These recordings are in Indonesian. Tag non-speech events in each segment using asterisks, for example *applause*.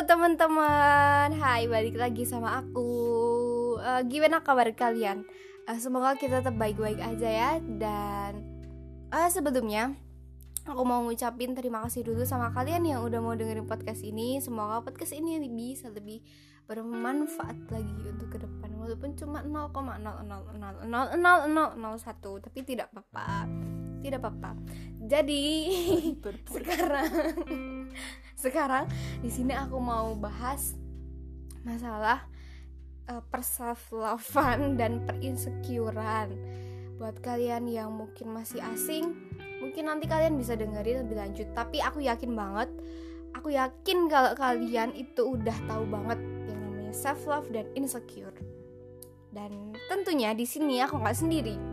teman-teman, hai balik lagi sama aku. Eh, gimana kabar kalian? Eh, semoga kita tetap baik-baik aja ya. Dan eh, sebelumnya aku mau ngucapin terima kasih dulu sama kalian yang udah mau dengerin podcast ini. Semoga podcast ini bisa lebih bermanfaat lagi untuk ke depan walaupun cuma 0,0000001 tapi tidak apa-apa. Tidak apa-apa. Jadi *laughs* sekarang sekarang di sini aku mau bahas masalah uh, perself lovean dan perinsecurean. Buat kalian yang mungkin masih asing mungkin nanti kalian bisa dengerin lebih lanjut. Tapi aku yakin banget aku yakin kalau kalian itu udah tahu banget yang namanya self love dan insecure. Dan tentunya di sini aku nggak sendiri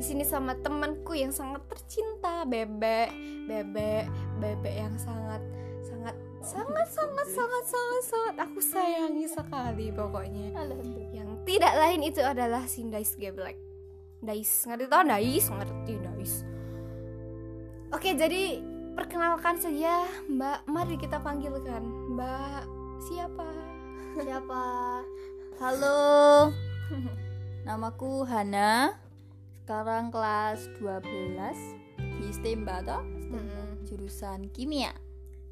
di sini sama temanku yang sangat tercinta bebek bebek bebek yang sangat sangat sangat sangat sangat sangat sangat aku sayangi sekali pokoknya. Yang tidak lain itu adalah si Dais Geblek Dais ngerti tau? Dais ngerti Dais oke jadi perkenalkan saja Mbak mari kita panggilkan Mbak siapa? Siapa? Halo. *laughs* Namaku Hana. Sekarang kelas 12 di STEMBA toh? STEMBA. Mm. Jurusan kimia.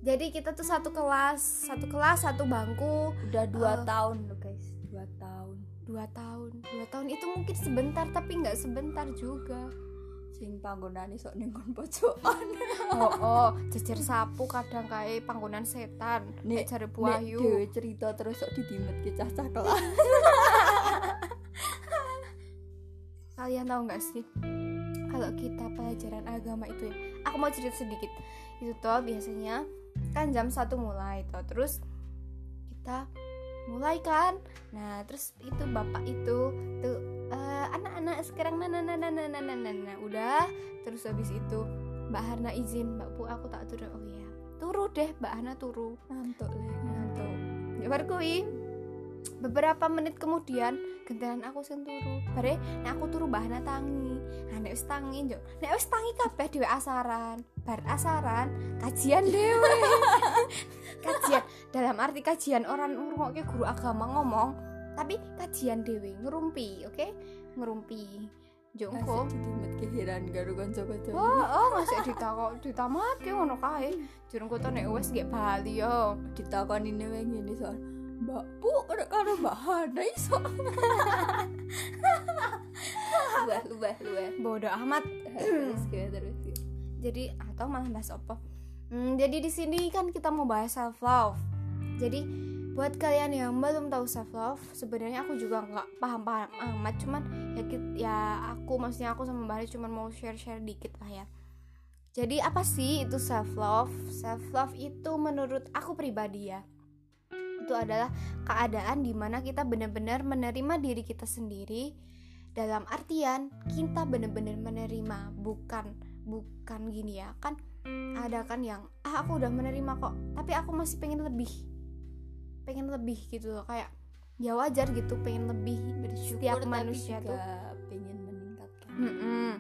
jadi kita tuh satu kelas satu kelas satu bangku Udah Eh. 2 tahun loh guys. 2 tahun. dua tahun dua tahun itu mungkin sebentar tapi nggak sebentar juga Sing panggonane sok ning kon pojokan. *laughs* oh oh jejer sapu kadang kayak panggonan setan nek cari dhewe cerita terus sok didimet ke cah-cah kelas. *laughs* kalian tahu nggak sih? Kalau kita pelajaran agama itu ya aku mau cerita sedikit. Itu tuh biasanya kan jam satu mulai tuh terus kita mulai kan? Nah terus itu bapak itu tuh eh, anak-anak sekarang nana nana nana nana nana udah terus habis itu mbak Harna izin mbak Bu aku tak turun. Oh iya turu deh mbak Hana turu. Ngantuk le. ngantuk. Ya beberapa menit kemudian gentenan aku sing turu. Bare nek aku turu mbah Hana tangi. Nah nek wis tangi yo nek wis tangi kabeh dhewe asaran. Bar asaran kajian dhewe. *laughs* Kajian. Dalam arti kajian orang ngrungokke guru agama ngomong tapi kajian dhewe ngerumpi oke? Ngerumpi jongko Asik didimet ke heran karo kanca-kanca. Oh, oh masih ditakok ditamake ngono kae. Jurung kota nek wis nggih Bali yo. ditakoni newe ngene soal Mbak Bu karo Mbak Hana iso. luweh luweh luweh. Bodoh amat. Terus terus. Jadi atau malah bahas apa? Hmm, jadi di sini kan kita mau bahas self love. Jadi buat kalian yang belum tahu self love, sebenarnya aku juga nggak paham-paham amat, cuman ya ya aku maksudnya aku sama Mbak cuman mau share-share dikit lah ya. Jadi apa sih itu self love? Self love itu menurut aku pribadi ya. Itu adalah keadaan di mana kita benar-benar menerima diri kita sendiri dalam artian kita benar-benar menerima bukan bukan gini ya kan ada kan yang ah aku udah menerima kok tapi aku masih pengen lebih pengen lebih gitu loh kayak ya wajar gitu pengen lebih setiap manusia tuh pengen meningkatkan. Mm-mm.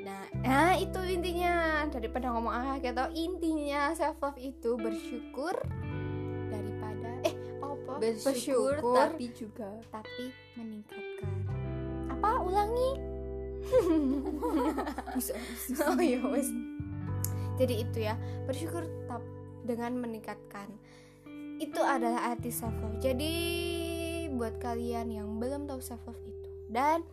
Nah, nah itu intinya daripada ngomong ah kita intinya self love itu bersyukur apa Bersyukur, tapi juga tapi meningkatkan. Apa? Ulangi. *laughs* Oh wes. Jadi itu ya bersyukur tetap dengan meningkatkan. Itu adalah arti self love jadi buat kalian yang belum tahu self love itu dan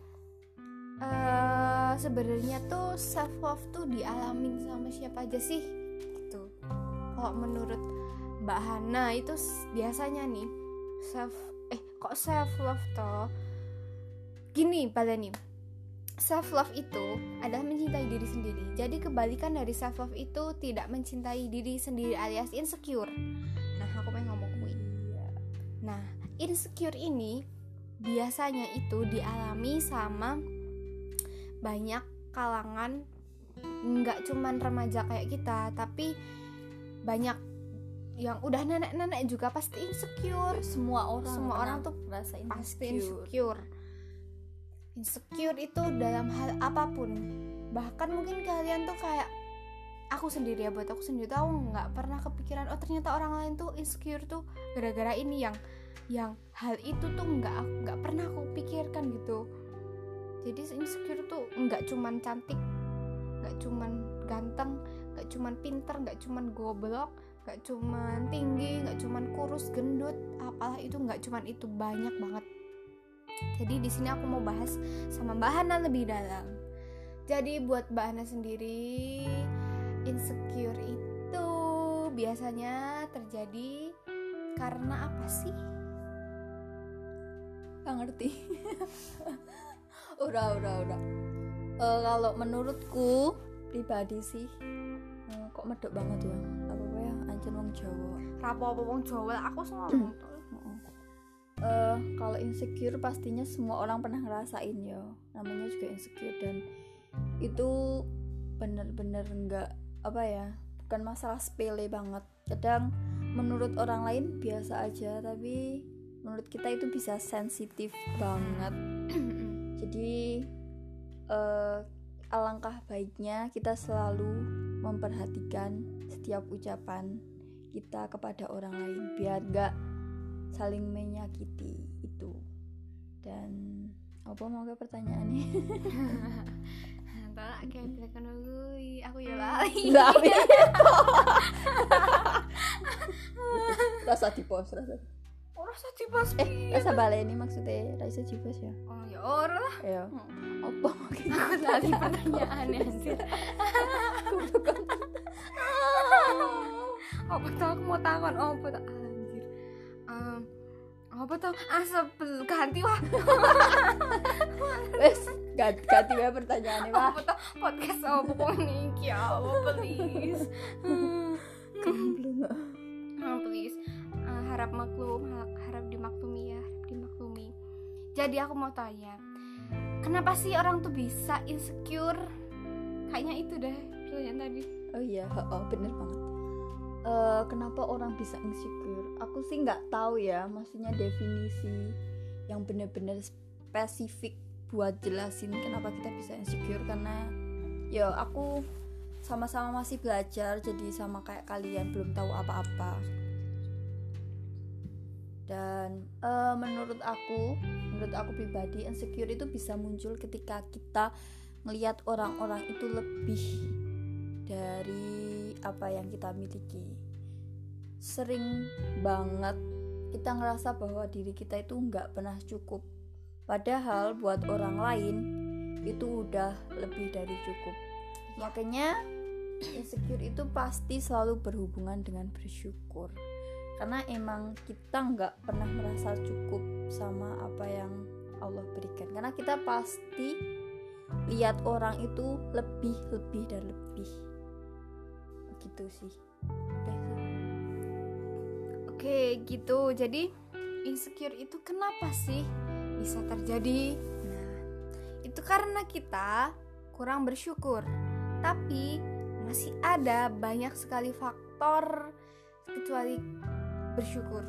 eh sebenarnya tuh self love tuh dialamin sama siapa aja sih? Gitu. Kalau menurut Mbak Hana itu biasanya nih self eh kok self love toh gini pada nih self love itu adalah mencintai diri sendiri. Jadi kebalikan dari self love itu tidak mencintai diri sendiri alias insecure. Nah, aku pengen ngomong kui. Nah, insecure ini biasanya itu dialami sama banyak kalangan nggak cuman remaja kayak kita, tapi banyak yang udah nenek-nenek juga pasti insecure. semua orang Semua orang tuh pasti insecure. insecure insecure itu dalam hal apa pun bahkan mungkin kalian tuh kayak aku sendiri ya buat aku sendiri tuh aku nggak pernah kepikiran oh ternyata orang lain tuh insecure tuh gara-gara ini yang yang hal itu tuh nggak nggak pernah aku pikirkan gitu jadi insecure tuh nggak cuman cantik nggak cuman ganteng nggak cuman pinter nggak cuman goblok nggak cuman tinggi nggak cuman kurus gendut apalah itu nggak cuman itu banyak banget. Jadi di sini aku mau bahas sama Mbak Hana lebih dalam. Jadi buat Mbak Hana sendiri insecure itu biasanya terjadi karena apa sih? Nggak ngerti. *laughs* Udah udah udah. Uh, kalau menurutku pribadi sih uh, kok medok banget ya apa ya ancen wong Jawa. Rapo wong Jawa. Aku ngomong uh, kalau insecure pastinya semua orang pernah ngerasain ya namanya juga insecure dan itu bener-bener enggak apa ya bukan masalah sepele banget. Kadang menurut orang lain biasa aja tapi menurut kita itu bisa sensitif banget. *clears throat* Jadi uh, alangkah baiknya kita selalu memperhatikan setiap ucapan kita kepada orang lain biar gak saling menyakiti itu. Dan apa mau ke pertanyaannya? Tak *laughs* kayak bilang dulu *laughs* aku ya lali. lali. *laughs* Rasa tipos rasa. Oh rasa tipos eh rasa baleni maksudnya rasa tipos ya? Oh ya orang lah. Ya apa mungkin aku lali pertanyaannya anjir apa tuh aku mau takon apa tuh? Anjir. Um, apa tuh? Asap ganti wah. Wes ganti ganti ya pertanyaannya wah. Apa tuh? Podcast apa pun niki apa please. Oh, please. Uh, harap maklum harap dimaklumi ya harap dimaklumi. Jadi aku mau tanya kenapa sih orang tuh bisa insecure? Kayaknya itu deh pertanyaan tadi. Oh iya oh bener banget uh, kenapa orang bisa insecure? Aku sih nggak tahu ya maksudnya definisi yang bener-bener spesifik buat jelasin kenapa kita bisa insecure karena ya aku sama-sama masih belajar jadi sama kayak kalian belum tahu apa-apa. Dan uh, menurut aku menurut aku pribadi insecure itu bisa muncul ketika kita melihat orang-orang itu lebih dari apa yang kita miliki. Sering banget kita ngerasa bahwa diri kita itu nggak pernah cukup. Padahal buat orang lain itu udah lebih dari cukup. Makanya insecure itu pasti selalu berhubungan dengan bersyukur. Karena emang kita nggak pernah merasa cukup sama apa yang Allah berikan. Karena kita pasti lihat orang itu lebih lebih dan lebih gitu sih. Udah sih. Oke gitu. Jadi insecure itu kenapa sih bisa terjadi? Nah itu karena kita kurang bersyukur. Tapi masih ada banyak sekali faktor kecuali bersyukur.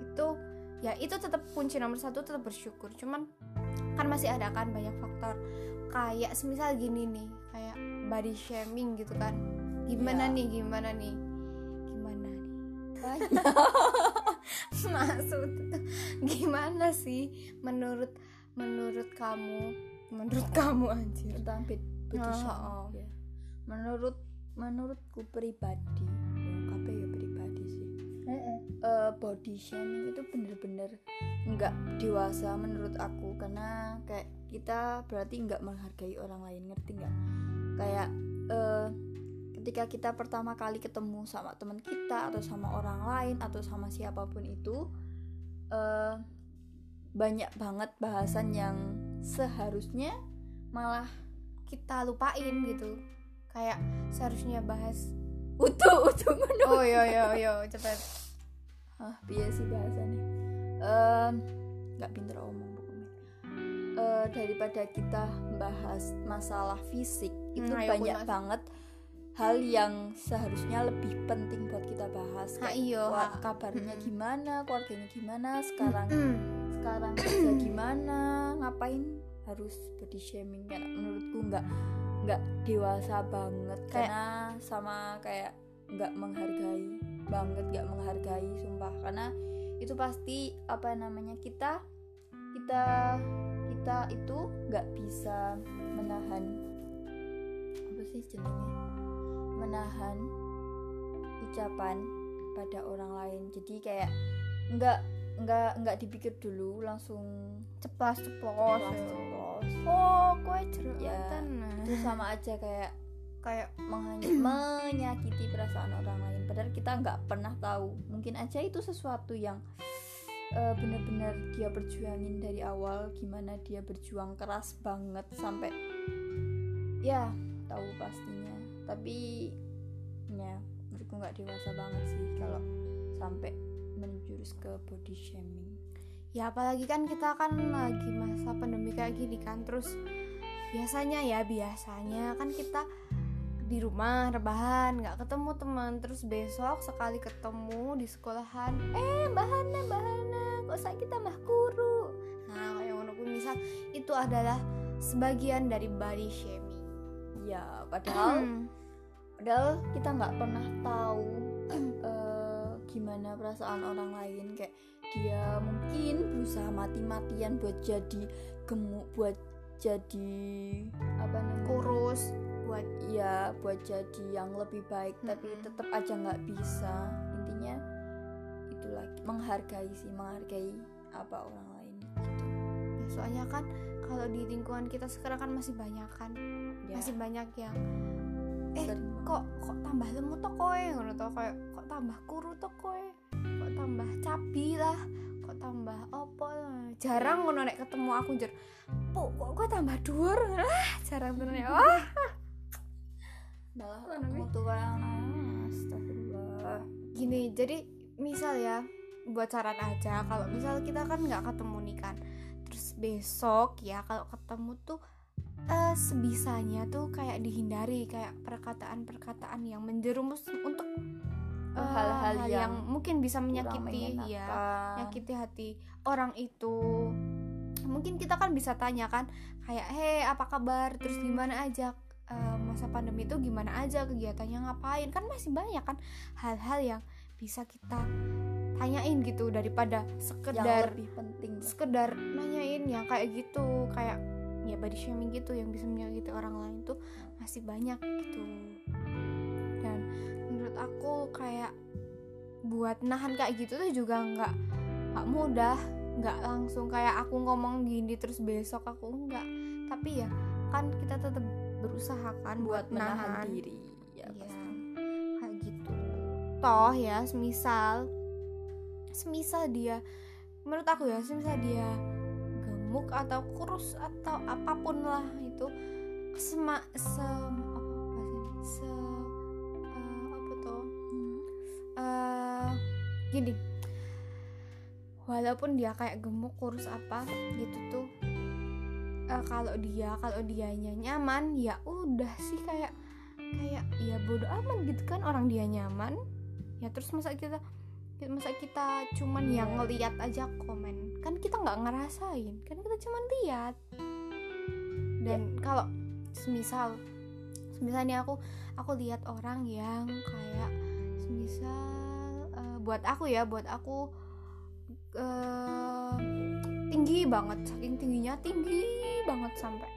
Itu ya itu tetap kunci nomor satu tetap bersyukur. Cuman kan masih ada kan banyak faktor. Kayak semisal gini nih kayak body shaming gitu kan gimana Ya. nih gimana nih? Gimana nih? Banyak. *laughs* Maksud *laughs* gimana sih? Menurut menurut kamu? Menurut kamu anjir. Tentang bed body Oh, shaming, oh. ya. menurut menurutku pribadi ya, kabeh ya pribadi sih. Eh, body shaming itu bener-bener nggak dewasa menurut aku. Karena kayak kita berarti nggak menghargai orang lain ngerti nggak? Kayak eh, ketika kita pertama kali ketemu sama teman kita atau sama orang lain atau sama siapa pun itu eh, banyak banget bahasan yang seharusnya malah kita lupain gitu. Kayak seharusnya bahas utuh utuh ngono. oh yo yo yo cepet. Ah biasa sih bahasannya. Nggak pinter omong Eh, daripada kita bahas masalah fisik itu ayo, banyak banget hal yang seharusnya lebih penting buat kita bahas Ha, Kayak, iyo, kabarnya Mm-mm. gimana keluarganya gimana sekarang Hmm. sekarang kerja *clears throat* gimana ngapain harus body shaming? Kan menurutku nggak nggak dewasa banget karena sama kayak nggak menghargai banget nggak menghargai sumpah. Karena itu pasti apa namanya kita kita kita itu nggak bisa menahan apa sih jenenge menahan ucapan pada orang lain. Jadi kayak nggak nggak nggak dipikir dulu langsung ceplas ceplos ceplos ceplos. Oh kue Ya, nah. itu sama aja kayak kayak *clears throat* menyakiti perasaan orang lain. Padahal kita nggak pernah tahu. Mungkin aja itu sesuatu yang eh, benar-benar dia perjuangin dari awal gimana dia berjuang keras banget sampai ya tahu pastinya tapi ya menurutku nggak dewasa banget sih kalau sampai menjurus ke body shaming. Ya apalagi kan kita kan lagi masa pandemi kayak gini kan terus biasanya ya biasanya kan kita di rumah rebahan nggak ketemu teman terus besok sekali ketemu di sekolahan eh bahana bahana kok saya kita mah kuru nah kayak ngono kuwi misal itu adalah sebagian dari body shaming. Ya padahal padahal kita nggak pernah tahu *clears throat* eh, gimana perasaan orang lain. Kayak dia mungkin berusaha mati-matian buat jadi gemuk buat jadi apa namanya? Kurus. Buat ya buat jadi yang lebih baik tapi Mm-mm. tetap aja nggak bisa. Intinya itu lagi menghargai sih menghargai apa orang lain. Gitu ya, soalnya kan kalau di lingkungan kita sekarang kan masih banyak kan? Ya, masih banyak yang eh kok kok tambah lemu to koe ngono to kayak kok tambah kuru to koe kok tambah cabi lah? Kok tambah opo lah. jarang ngono nek ketemu aku jer po kok gue tambah dhuwur? Ah jarang tenan ya. Wah. *laughs* Malah aku tuh kayak astagfirullah. Gini jadi misal ya buat saran aja. Kalau misal kita kan nggak ketemu nih kan terus besok ya kalau ketemu tuh eh, sebisanya tuh kayak dihindari kayak perkataan-perkataan yang menjerumus untuk eh, Hal-hal hal yang mungkin bisa menyakiti ya menyakiti hati orang itu. Mungkin kita kan bisa tanya kan kayak hei apa kabar? Terus gimana aja? Eh, masa pandemi itu gimana aja? Kegiatannya ngapain? Kan masih banyak kan hal-hal yang bisa kita tanyain gitu daripada yang sekedar lebih penting. sekedar nanyain yang kayak gitu kayak ya body shaming gitu yang bisa menyakiti orang lain tuh masih banyak gitu. Dan menurut aku kayak buat nahan kayak gitu tuh juga nggak nggak mudah nggak langsung kayak aku ngomong gini terus besok aku enggak tapi ya kan kita tetap berusaha kan buat menahan nahan diri ya pasti. kayak gitu. Toh ya semisal semisal dia menurut aku ya semisal dia gemuk atau kurus atau apa pun lah itu. Sema se apa bahasanya? se eh, apa tuh? Eh gini. Walaupun dia kayak gemuk kurus apa gitu tuh eh, kalau dia kalau dianya nyaman ya udah sih kayak kayak ya bodoh amat gitu kan orang dia nyaman. Ya terus masa kita masa kita cuman yang ngeliat aja komen? Kan kita nggak ngerasain. Kan kita cuman lihat dan kalau semisal misalnya aku aku lihat orang yang kayak semisal eh, buat aku ya buat aku eh, tinggi banget saking tingginya tinggi banget sampai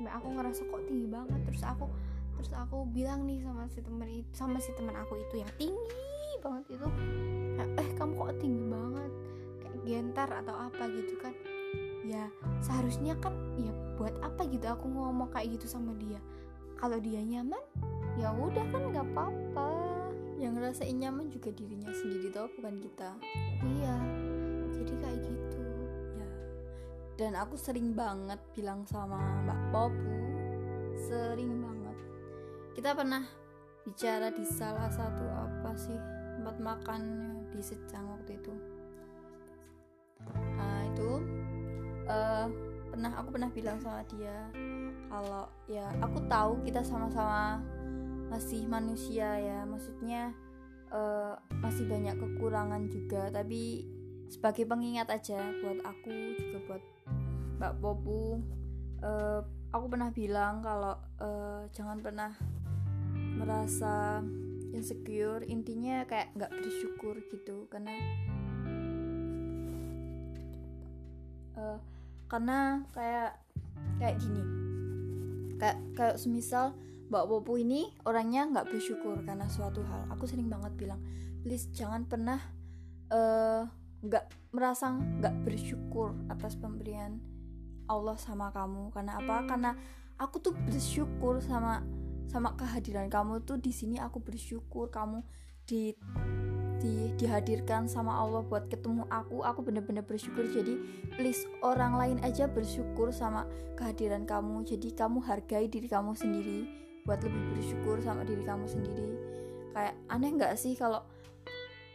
sampai aku ngerasa kok tinggi banget. Terus aku terus aku bilang nih sama si temen itu sama si teman aku itu yang tinggi banget itu. Eh kamu kok tinggi banget? Kayak gentar atau apa gitu kan? Ya seharusnya kan ya buat apa gitu aku ngomong kayak gitu sama dia? Kalau dia nyaman ya udah kan nggak apa-apa. Yang ngerasain nyaman juga dirinya sendiri tau bukan kita. Iya jadi kayak gitu. Ya dan aku sering banget bilang sama Mbak Popu sering banget. Kita pernah bicara di salah satu apa sih tempat makan di Secang waktu itu. Nah itu eh, pernah aku pernah bilang sama dia kalau ya aku tahu kita sama-sama masih manusia ya maksudnya eh, masih banyak kekurangan juga tapi sebagai pengingat aja buat aku juga buat Mbak Popu eh, aku pernah bilang kalau uh, jangan pernah merasa insecure intinya kayak nggak bersyukur gitu. Karena uh, karena kayak kayak gini. Kayak kayak semisal Mbak Popo ini orangnya nggak bersyukur karena suatu hal. Aku sering banget bilang please jangan pernah nggak uh, merasa nggak bersyukur atas pemberian Allah sama kamu. Karena apa? Karena aku tuh bersyukur sama sama kehadiran kamu tuh di sini aku bersyukur kamu di di dihadirkan sama Allah buat ketemu aku. Aku bener-bener bersyukur. Jadi please orang lain aja bersyukur sama kehadiran kamu. Jadi kamu hargai diri kamu sendiri buat lebih bersyukur sama diri kamu sendiri. Kayak aneh nggak sih kalau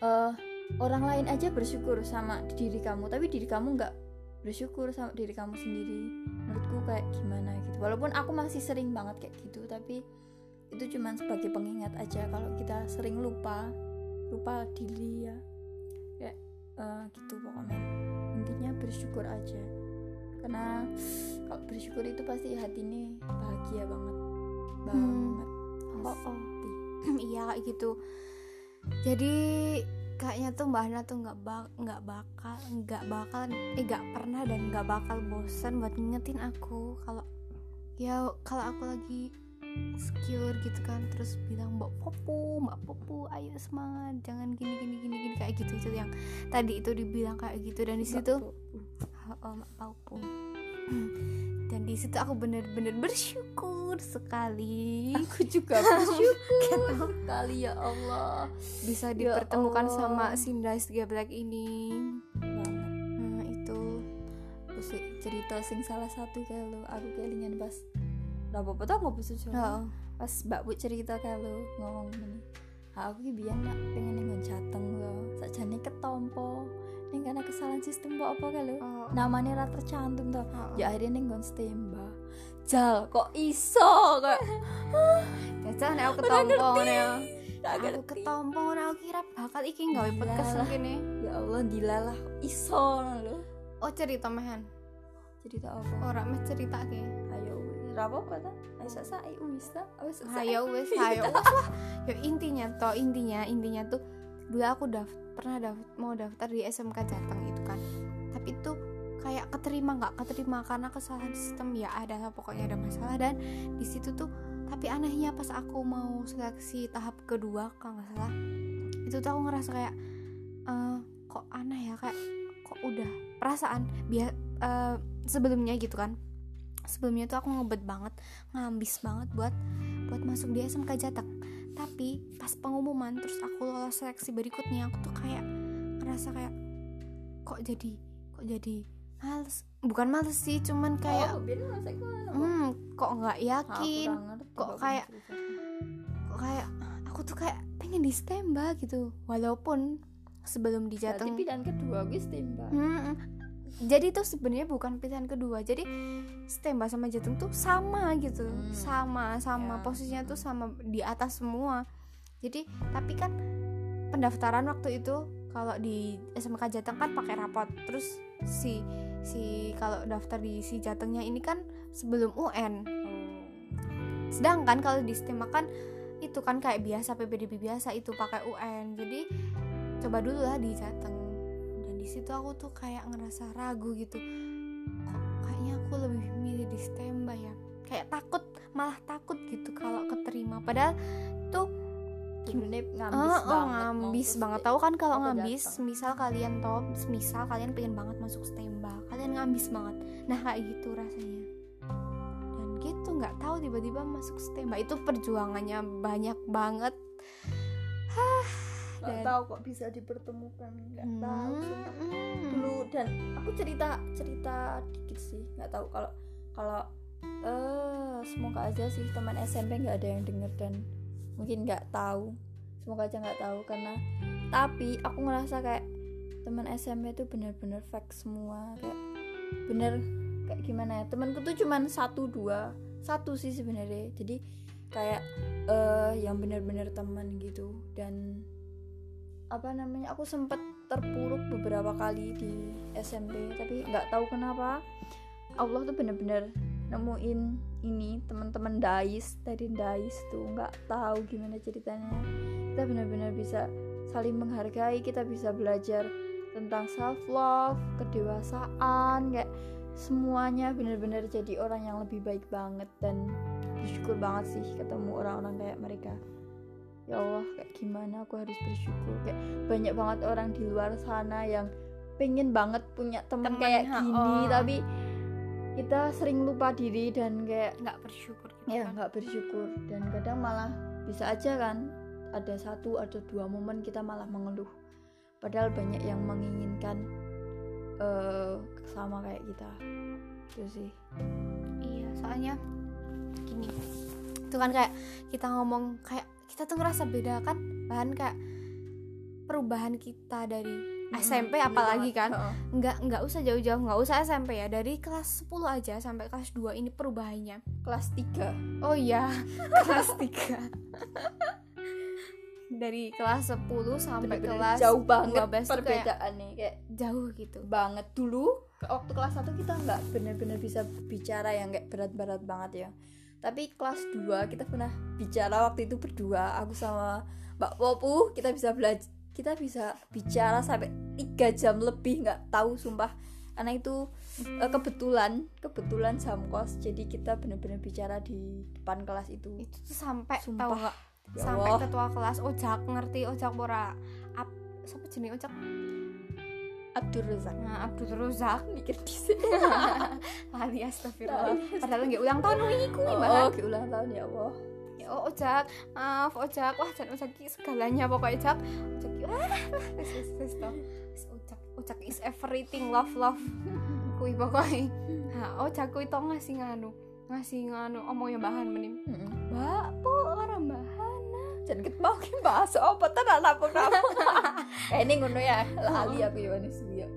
uh, orang lain aja bersyukur sama diri kamu tapi diri kamu nggak bersyukur sama diri kamu sendiri? Menurutku kayak gimana gitu. Walaupun aku masih sering banget kayak gitu tapi itu cuma sebagai pengingat aja kalau kita sering lupa lupa diri ya. Kayak uh, gitu pokoknya. Intinya bersyukur aja. Karena kalau bersyukur itu pasti hati ini bahagia banget. Banget. Hmm. oh, oh. *clears throat* iya gitu. Jadi kayaknya tuh mbak Hana tuh nggak bak nggak bakal nggak bakal eh nggak pernah dan nggak bakal bosan buat ngingetin aku kalau ya kalau aku lagi secure gitu kan terus bilang mbak popu mbak popu ayo semangat jangan gini gini gini gini kayak gitu itu yang tadi itu dibilang kayak gitu dan di situ oh, mbak popu *clears throat* dan di situ aku bener-bener bersyukur bersyukur sekali. Aku juga *laughs* bersyukur. Sekali ya Allah. Bisa ya dipertemukan Allah. sama Sindas Black ini. Nah itu. Cerita sing salah satu kalau aku kelingan pas apa apa tau nggak bisa oh. pas mbak bu cerita kalau ngomong ini aku ki biar nak pengen nengon jateng lo sajane ketompo ning karena kesalahan sistem apa kalau oh. namanya rata tercantum tuh oh. ya akhirnya nengon stemba. Jal kok iso kok jajal nek aku ketompo ya. Aku ketompo aku kira bakal iki gawe podcast kene ya. Allah dilalah iso lho. Oh cerita mehan? Cerita apa? Ora meh cerita ke ayo ora apa-apa ta? Ayo sak wis ta? Wis ayo wis ayo yo intinya toh intinya intinya tuh dulu aku daft pernah daft mau daftar di SMK Jateng itu kan. Tapi tuh kayak keterima nggak keterima karena kesalahan sistem ya ada pokoknya ada masalah. Dan di situ tuh tapi anehnya pas aku mau seleksi tahap kedua kalau nggak salah itu tuh aku ngerasa kayak uh, kok aneh ya kayak kok udah perasaan biar uh, sebelumnya gitu kan sebelumnya tuh aku ngebet banget ngambis banget buat buat masuk di SMK Jateng tapi pas pengumuman terus aku lolos seleksi berikutnya aku tuh kayak ngerasa kayak kok jadi kok jadi males? Bukan males sih cuman kayak oh, hmm kok nggak yakin kok kayak kok kayak aku tuh kayak pengen di stemba gitu. Walaupun sebelum di Jateng pilihan kedua gue stemba hmm, jadi tuh sebenarnya bukan pilihan kedua. Jadi stemba sama Jateng tuh sama gitu. Hmm. sama sama. Yeah. posisinya tuh sama di atas semua. Jadi tapi kan pendaftaran waktu itu kalau di SMK Jateng kan pakai rapot. Terus si si kalau daftar di si Jatengnya ini kan sebelum UN sedangkan kalau di STEMA kan itu kan kayak biasa PPDB biasa itu pakai UN jadi coba dulu lah di Jateng di situ aku tuh kayak ngerasa ragu gitu. Kayaknya aku lebih milih di STEMA ya? Kayak takut malah takut gitu kalau keterima. Padahal tuh ngambis oh, banget ngambis banget. tahu kan kalau ngambis jateng. misal kalian top misal kalian pengen banget masuk stemba kalian ngambis banget. Nah kayak gitu rasanya. Dan gitu nggak tahu tiba-tiba masuk stemba. Itu perjuangannya banyak banget. Hah, nggak tahu kok bisa dipertemukan nggak hmm, tahu hmm. dulu dan aku cerita cerita dikit sih nggak tahu kalau kalau eh uh, semoga aja sih teman SMP nggak ada yang denger dan mungkin nggak tahu. Semoga aja nggak tahu karena tapi aku ngerasa kayak teman SMP itu bener-bener fake semua kayak bener kayak gimana ya temanku tuh cuman satu dua satu sih sebenarnya. Jadi kayak uh, yang bener-bener teman gitu. Dan apa namanya aku sempet terpuruk beberapa kali di SMP tapi nggak tahu kenapa Allah tuh bener-bener nemuin ini teman-teman dais dari dais tuh nggak tahu gimana ceritanya. Kita benar-benar bisa saling menghargai kita bisa belajar tentang self love kedewasaan kayak semuanya benar-benar jadi orang yang lebih baik banget dan bersyukur banget sih ketemu orang-orang kayak mereka ya Allah kayak gimana aku harus bersyukur? Kayak banyak banget orang di luar sana yang pengen banget punya temen, Temen, kayak ha, gini oh. tapi kita sering lupa diri dan kayak nggak bersyukur gitu ya kan. nggak bersyukur. Dan kadang malah bisa aja kan ada satu atau dua momen kita malah mengeluh. Padahal banyak yang menginginkan eh sama kayak kita. Itu sih. Iya soalnya gini. Itu kan kayak kita ngomong kayak kita tuh ngerasa beda kan? Bahan kayak perubahan kita dari SMP apalagi kan? Heeh. nggak nggak usah jauh-jauh nggak usah SMP ya. Dari kelas 10 aja sampai kelas 2 ini perubahannya. Kelas 3 oh iya *laughs* kelas 3 dari kelas 10 sampai Bener-bener kelas jauh banget 12 tuh kayak perbedaannya kayak jauh gitu. banget. Dulu waktu kelas 1 kita nggak bener-bener bisa bicara yang kayak berat-berat banget ya tapi kelas 2 kita pernah bicara waktu itu berdua aku sama Mbak Popu kita bisa belajar kita bisa bicara sampai tiga jam lebih nggak tahu sumpah. Karena itu eh, kebetulan kebetulan jam kos jadi kita bener-bener bicara di depan kelas itu. Itu tuh sampai Sumpah. tahu nggak? Ya sampai ketua kelas ojak ngerti ojak ora ap siapa jenis ojak Abdul Razak. Nah Abdul Rozak mikir di sini lali *laughs* astagfirullah. Padahal nggak ulang tahun wingi kuwi oh, bahan ke ulang tahun ya Allah. Ya oh, ojak. Maaf ojak. Wah jangan ojak segalanya pokoknya ojak. Ojak wah wis wis wis toh. Wis, ojak ojak is everything love love. Kui pokoknya nah ojak kui toh ngasih nganu ngasih nganu omongnya bahan menim mbak po orang bahan Jangan ket mau ki bahas apa tenan apa. Kayak ini ngono ya, lali aku ya wani suwi. ya.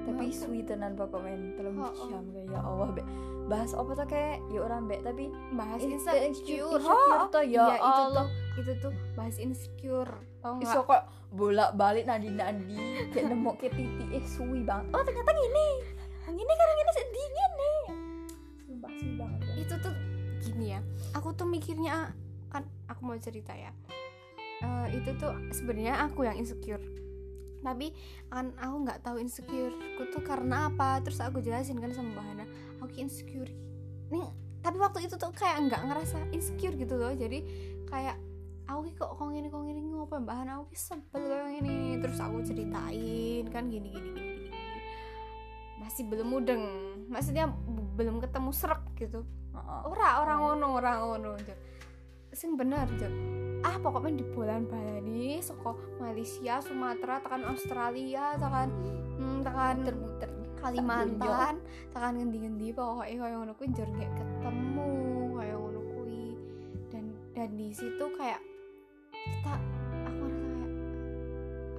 Tapi suwi tenan pokoknya telung Oh, oh. jam kayak ya Allah be. Bahas apa tuh kayak ya orang be tapi bahas in- insecure insecure Oh, tuh, ya iya, Allah. itu tuh bahas insecure iso kok bolak-balik nandi kayak nemu ke titik eh suwi banget. Oh ternyata gini. Yang ini karena ini sedih nih. Sumpah suwi banget. itu tuh gini ya aku tuh mikirnya kan aku mau cerita ya. Eh, itu tuh sebenarnya aku yang insecure. Tapi kan aku nggak tahu insecure aku tuh karena apa. Terus aku jelasin kan sama Mbak Hana aku insecure. Nih tapi waktu itu tuh kayak nggak ngerasa insecure gitu loh. Jadi kayak aku kok kok gini kok gini ngopo Mbak Hana? Aku sebel kayak gini terus aku ceritain kan gini gini gini gini, masih belum mudeng. Maksudnya belum ketemu serak gitu. Ora orang ngono orang ngono Jod. Sing bener Jod. ah pokoknya di bulan Bali soko Malaysia Sumatera tekan Australia tekan hmm, tekan Muter-muter. Kalimantan tekan ngendi-ngendi pokoknya kayak ngono kuwi njur ketemu kayak ngono kuwi dan dan di situ kayak kita aku rasa kayak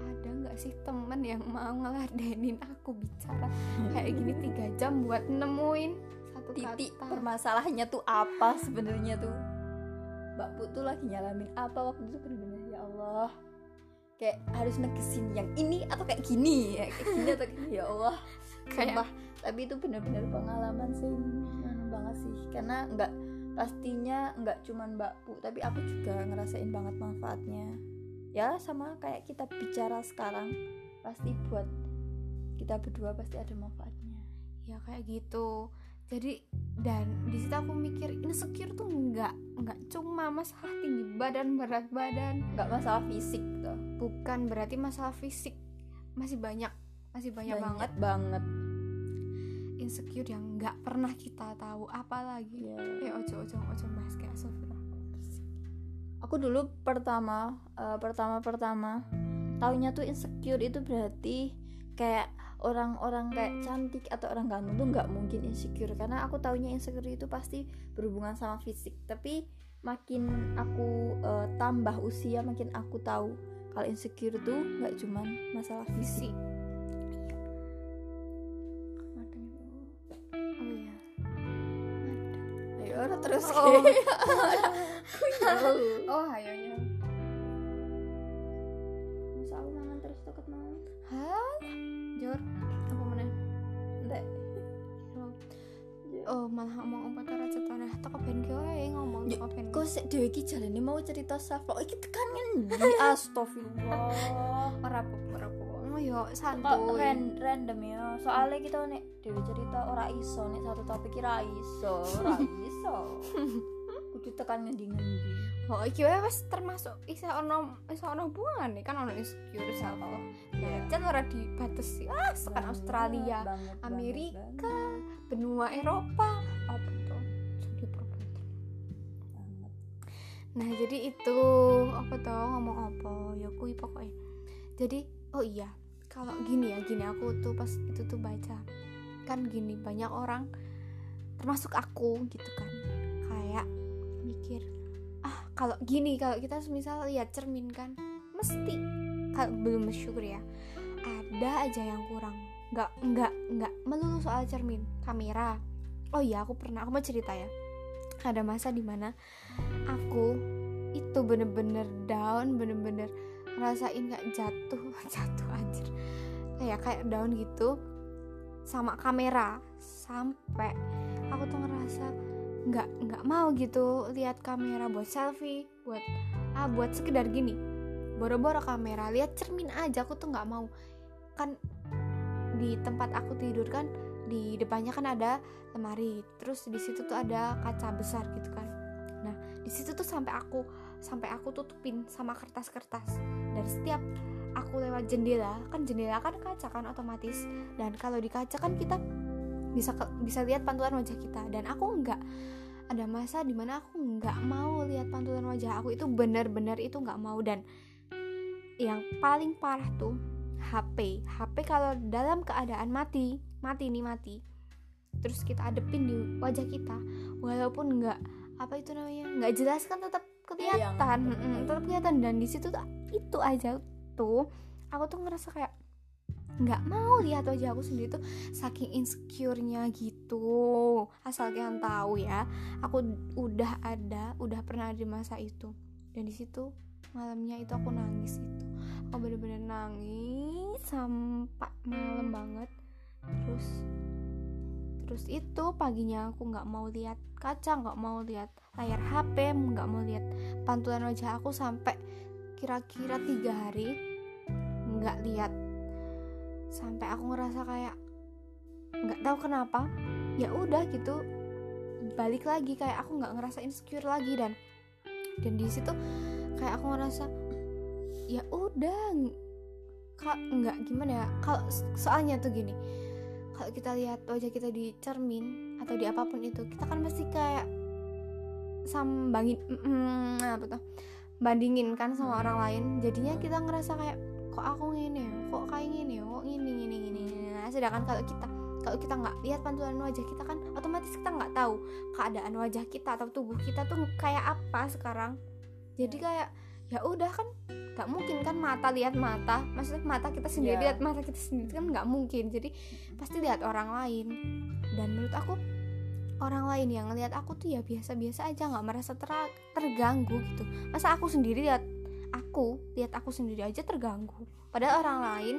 ada nggak sih temen yang mau ngeladenin aku bicara kayak gini tiga jam buat nemuin satu titik kata permasalahannya tuh apa sebenarnya tuh Mbak Put tuh lagi nyalamin apa waktu itu bener-bener? Ya Allah. Kayak harus negesin yang ini atau kayak gini ya kayak gini atau kayak gini. Ya Allah. Kayak Sumpah. tapi itu bener-bener pengalaman sih. Anu banget sih. Karena nggak pastinya nggak cuman Mbak Pu tapi aku juga ngerasain banget manfaatnya. Ya sama kayak kita bicara sekarang pasti buat kita berdua pasti ada manfaatnya. Ya kayak gitu. Jadi dan di situ aku mikir insecure tuh nggak nggak cuma masalah tinggi badan berat badan. Nggak masalah fisik tuh. Bukan berarti masalah fisik. Masih banyak masih banyak, banget. banget. Insecure yang nggak pernah kita tahu apalagi. Ya eh ojo ojo ojo bahas kayak Sofira aku dulu pertama eh, pertama pertama taunya tuh insecure itu berarti kayak orang-orang kayak cantik atau orang ganteng tuh nggak mungkin insecure. Karena aku taunya insecure itu pasti berhubungan sama fisik. Tapi makin aku eh, tambah usia makin aku tahu kalau insecure tuh nggak cuman masalah fisik. Fisik. Oh iya. Ayo terus. Oh. oh. oh ayonya masa aku mangan terus toket mau? Hah jor apa mana Ndek. Oh. Malah ngomong apa cara cetone. Toko ben kowe ngomong Ya, toko ben kok sik dhewe iki jalane mau cerita self love iki tekan ngendi? *laughs* Astagfirullah. Ora apa ora apa oh yo santuy. ran- random ya soalnya kita nek dhewe cerita ora iso nek satu topik ora iso ora *laughs* iso. Kudu tekan ngendi-ngendi oh iki wae wis termasuk isa ono isa ono hubungan nih. Kan ono insecure self love ya kan ora dibatasi. Ah sekan Australia Banget, Amerika. banget, benua Eropa apa tuh? Jadi problem. Nah jadi itu apa toh ngomong apa? Ya kui pokoknya. Jadi oh iya kalau gini ya gini. Aku tuh pas itu tuh baca kan gini banyak orang termasuk aku gitu kan. Kayak mikir kalau gini kalau kita misal lihat cermin kan mesti kalau belum bersyukur ya ada aja yang kurang. Nggak nggak nggak melulu soal cermin. Kamera. Oh iya aku pernah aku mau cerita ya. Ada masa di mana aku itu bener-bener down bener-bener ngerasain kayak jatuh *laughs* jatuh anjir. Kayak kayak down gitu sama kamera. Sampai aku tuh ngerasa nggak nggak mau gitu lihat kamera buat selfie buat ah buat sekedar gini. Boro-boro kamera lihat cermin aja aku tuh nggak mau. Kan di tempat aku tidur kan di depannya kan ada lemari terus di situ tuh ada kaca besar gitu kan. Nah di situ tuh sampai aku sampai aku tutupin sama kertas-kertas. Dan setiap aku lewat jendela kan jendela kan kaca kan otomatis. Dan kalau di kaca kan kita bisa ke- bisa lihat pantulan wajah kita. Dan aku enggak ada masa di mana aku nggak mau lihat pantulan wajah aku itu benar-benar itu nggak mau. Dan yang paling parah tuh HP HP kalau dalam keadaan mati mati nih mati. Terus kita adepin di wajah kita. Walaupun nggak apa itu namanya nggak jelas kan tetap kelihatan. Iya, tetap kelihatan. Dan di situ itu aja tuh aku tuh ngerasa kayak nggak mau lihat wajah aku sendiri tuh saking insecure-nya gitu. Asal kalian tahu ya aku udah ada udah pernah di masa itu. Dan di situ malamnya itu aku nangis itu aku bener-bener nangis sampai malam banget. Terus terus itu paginya aku nggak mau lihat kaca nggak mau lihat layar HP nggak mau lihat pantulan wajah aku sampai kira-kira tiga hari nggak lihat sampai aku ngerasa kayak nggak tahu kenapa ya udah gitu balik lagi. Kayak aku nggak ngerasa insecure lagi dan dan di situ kayak aku ngerasa ya udah kak nggak gimana ya kalau soalnya tuh gini kalau kita lihat wajah kita di cermin atau di apa pun itu kita kan pasti kayak sambangin mm, apa tuh bandingin kan sama orang lain. Jadinya kita ngerasa kayak kok aku gini ya? Kok kayak gini ya? Kok gini gini gini nah, sedangkan kalau kita kalau kita nggak lihat pantulan wajah kita kan otomatis kita nggak tahu keadaan wajah kita atau tubuh kita tuh kayak apa sekarang. Jadi kayak ya udah kan nggak mungkin kan mata lihat mata. Maksudnya mata kita sendiri Iya. lihat mata kita sendiri kan nggak mungkin. Jadi pasti lihat orang lain. Dan menurut aku orang lain yang ngelihat aku tuh ya biasa-biasa aja nggak merasa ter- terganggu gitu. Masa aku sendiri lihat aku lihat aku sendiri aja terganggu. Padahal orang lain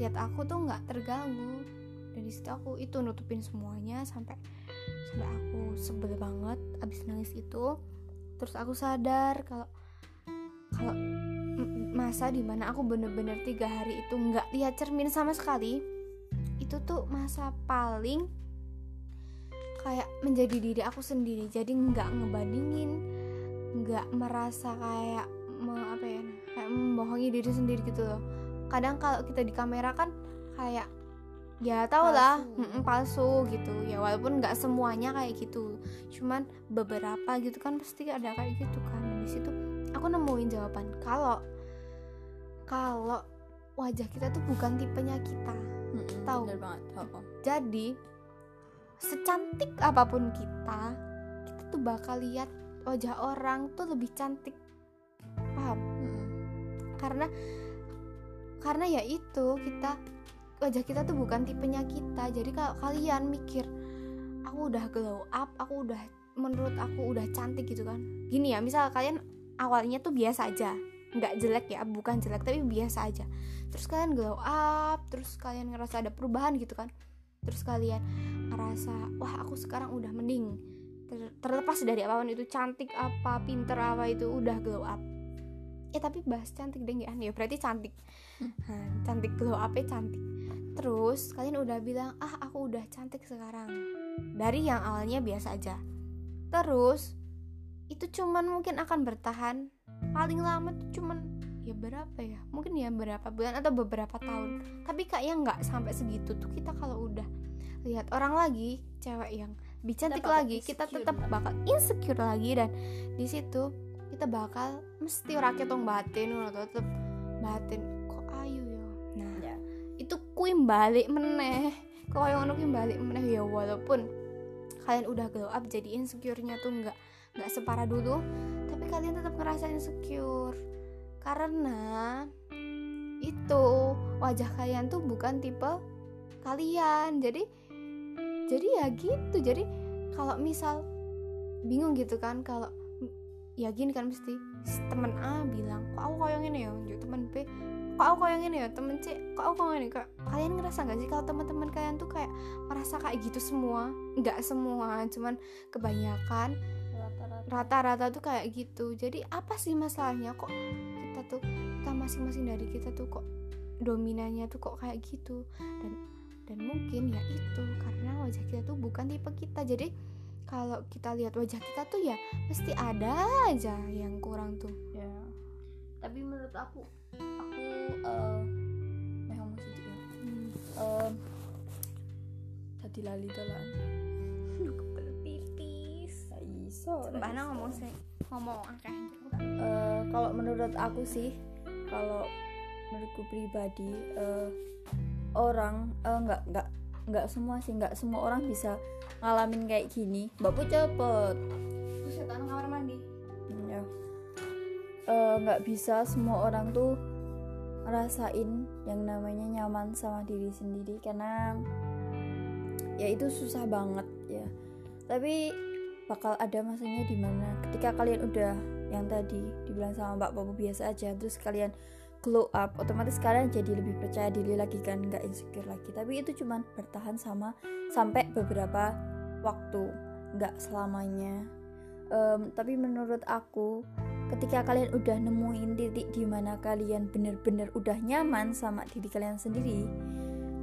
lihat aku tuh nggak terganggu. Dan di situ aku itu nutupin semuanya sampai sampai aku sebel banget abis nangis itu. Terus aku sadar kalau kalau masa di mana aku bener-bener tiga hari itu nggak lihat cermin sama sekali itu tuh masa paling kayak menjadi diri aku sendiri. Jadi nggak ngebandingin nggak merasa kayak me- apa ya kayak membohongi diri sendiri gitu loh kadang kalau kita di kamera kan kayak ya tau lah Palsu. mm-mm, palsu gitu ya walaupun nggak semuanya kayak gitu cuman beberapa gitu kan pasti ada kayak gitu kan di situ aku nemuin jawaban kalau kalau wajah kita tuh bukan tipenya kita Tahu. banget oh, oh. jadi secantik apa pun kita kita tuh bakal lihat wajah orang tuh lebih cantik. Karena karena ya itu kita wajah kita tuh bukan tipenya kita. Jadi kalau kalian mikir aku udah glow up aku udah menurut aku udah cantik gitu kan. Gini ya misal kalian awalnya tuh biasa aja. Nggak jelek ya bukan jelek tapi biasa aja. Terus kalian glow up terus kalian ngerasa ada perubahan gitu kan. Terus kalian ngerasa wah aku sekarang udah mending Ter- terlepas dari apa pun itu cantik apa pinter apa itu udah glow up ya tapi bahas cantik deh ya ya berarti cantik. Nah, *laughs* cantik glow up cantik. Terus kalian udah bilang ah aku udah cantik sekarang. Dari yang awalnya biasa aja. Terus itu cuman mungkin akan bertahan. Paling lama tuh cuman ya berapa ya? Mungkin ya berapa bulan atau beberapa tahun. Tapi kayaknya nggak sampai segitu tuh kita kalau udah lihat orang lagi cewek yang lebih cantik lagi kita tetap bakal insecure lagi. Dan di situ kita bakal mesti rakyat tong batin atau tetep batin. Kok ayu ya nah ya. itu kuin balik meneh. Kok yang ngono balik meneh ya walaupun kalian udah glow up jadi insecure-nya tuh nggak nggak separah dulu tapi kalian tetap ngerasa insecure. Karena itu wajah kalian tuh bukan tipe kalian. Jadi jadi ya gitu. Jadi kalau misal bingung gitu kan kalau ya gini kan mesti? Temen A bilang kok aku kayak gini ya? Lanjut temen B kok aku kayak gini ya? Temen C kok aku kayak gini Kak, kalian ngerasa gak sih kalau teman-teman kalian tuh kayak merasa kayak gitu semua? Nggak semua cuman kebanyakan rata-rata. rata-rata tuh kayak gitu. Jadi apa sih masalahnya? Kok kita tuh kita masing-masing dari kita tuh kok dominannya tuh kok kayak gitu? Dan dan mungkin ya itu karena wajah kita tuh bukan tipe kita. Jadi kalau kita lihat wajah kita tuh ya mesti ada aja yang kurang tuh. Ya. Tapi menurut aku aku eh ya. Eh, tadi lali pipis iso Mbak ngomong sih ngomong akeh Eh, kalau menurut aku sih kalau menurutku pribadi eh, orang eh, nggak nggak nggak semua sih nggak semua orang bisa ngalamin kayak gini. Mbak Pu cepet buset anak kamar mandi? Hmm, ya. Eh, nggak bisa semua orang tuh ngerasain yang namanya nyaman sama diri sendiri karena ya itu susah banget ya. Tapi bakal ada masanya di mana ketika kalian udah yang tadi dibilang sama Mbak Popo biasa aja terus kalian glow up otomatis kalian jadi lebih percaya diri lagi kan nggak insecure lagi. Tapi itu cuman bertahan sama sampai beberapa waktu nggak selamanya. Em, tapi menurut aku ketika kalian udah nemuin titik di mana kalian bener-bener udah nyaman sama diri kalian sendiri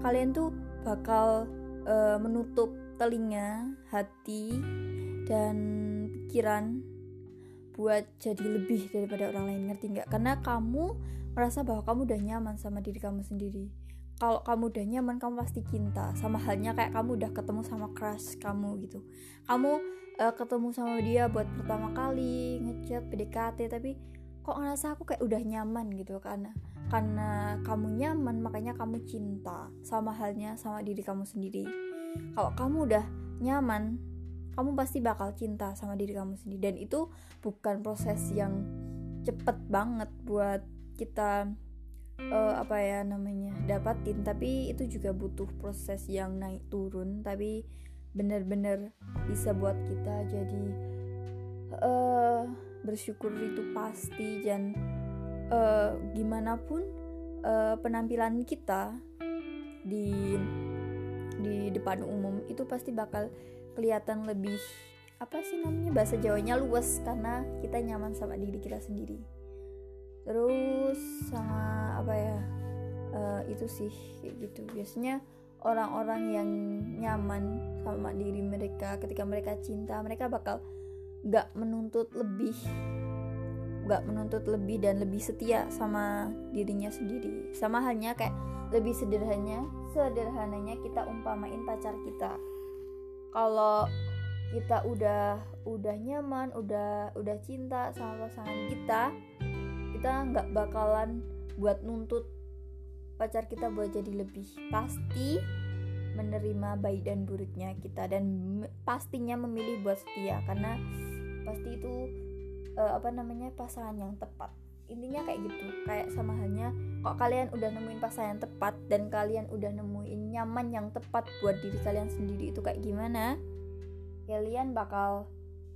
kalian tuh bakal eh, menutup telinga hati dan pikiran buat jadi lebih daripada orang lain ngerti nggak? Karena kamu merasa bahwa kamu udah nyaman sama diri kamu sendiri. Kalau kamu udah nyaman kamu pasti cinta. Sama halnya kayak kamu udah ketemu sama crush kamu gitu. Kamu eh, ketemu sama dia buat pertama kali ngechat PDKT tapi kok ngerasa aku kayak udah nyaman gitu? Karena karena kamu nyaman makanya kamu cinta. Sama halnya sama diri kamu sendiri. Kalau kamu udah nyaman kamu pasti bakal cinta sama diri kamu sendiri. Dan itu bukan proses yang cepet banget buat kita eh, apa ya namanya dapatin. Tapi itu juga butuh proses yang naik turun. Tapi bener-bener bisa buat kita jadi eh bersyukur itu pasti. Dan eh, gimana pun eh, penampilan kita di di depan umum itu pasti bakal kelihatan lebih apa sih namanya bahasa Jawanya luas karena kita nyaman sama diri kita sendiri. Terus sama apa ya eh, itu sih kayak gitu. Biasanya orang-orang yang nyaman sama diri mereka ketika mereka cinta mereka bakal nggak menuntut lebih nggak menuntut lebih dan lebih setia sama dirinya sendiri. Sama halnya kayak lebih sederhananya sederhananya kita umpamain pacar kita kalau kita udah udah nyaman udah udah cinta sama pasangan kita kita nggak bakalan buat nuntut pacar kita buat jadi lebih. Pasti menerima baik dan buruknya kita dan pastinya memilih buat setia. Karena pasti itu eh, apa namanya pasangan yang tepat intinya kayak gitu kayak sama halnya kok kalian udah nemuin pasangan yang tepat dan kalian udah nemuin nyaman yang tepat buat diri kalian sendiri itu kayak gimana? Kalian bakal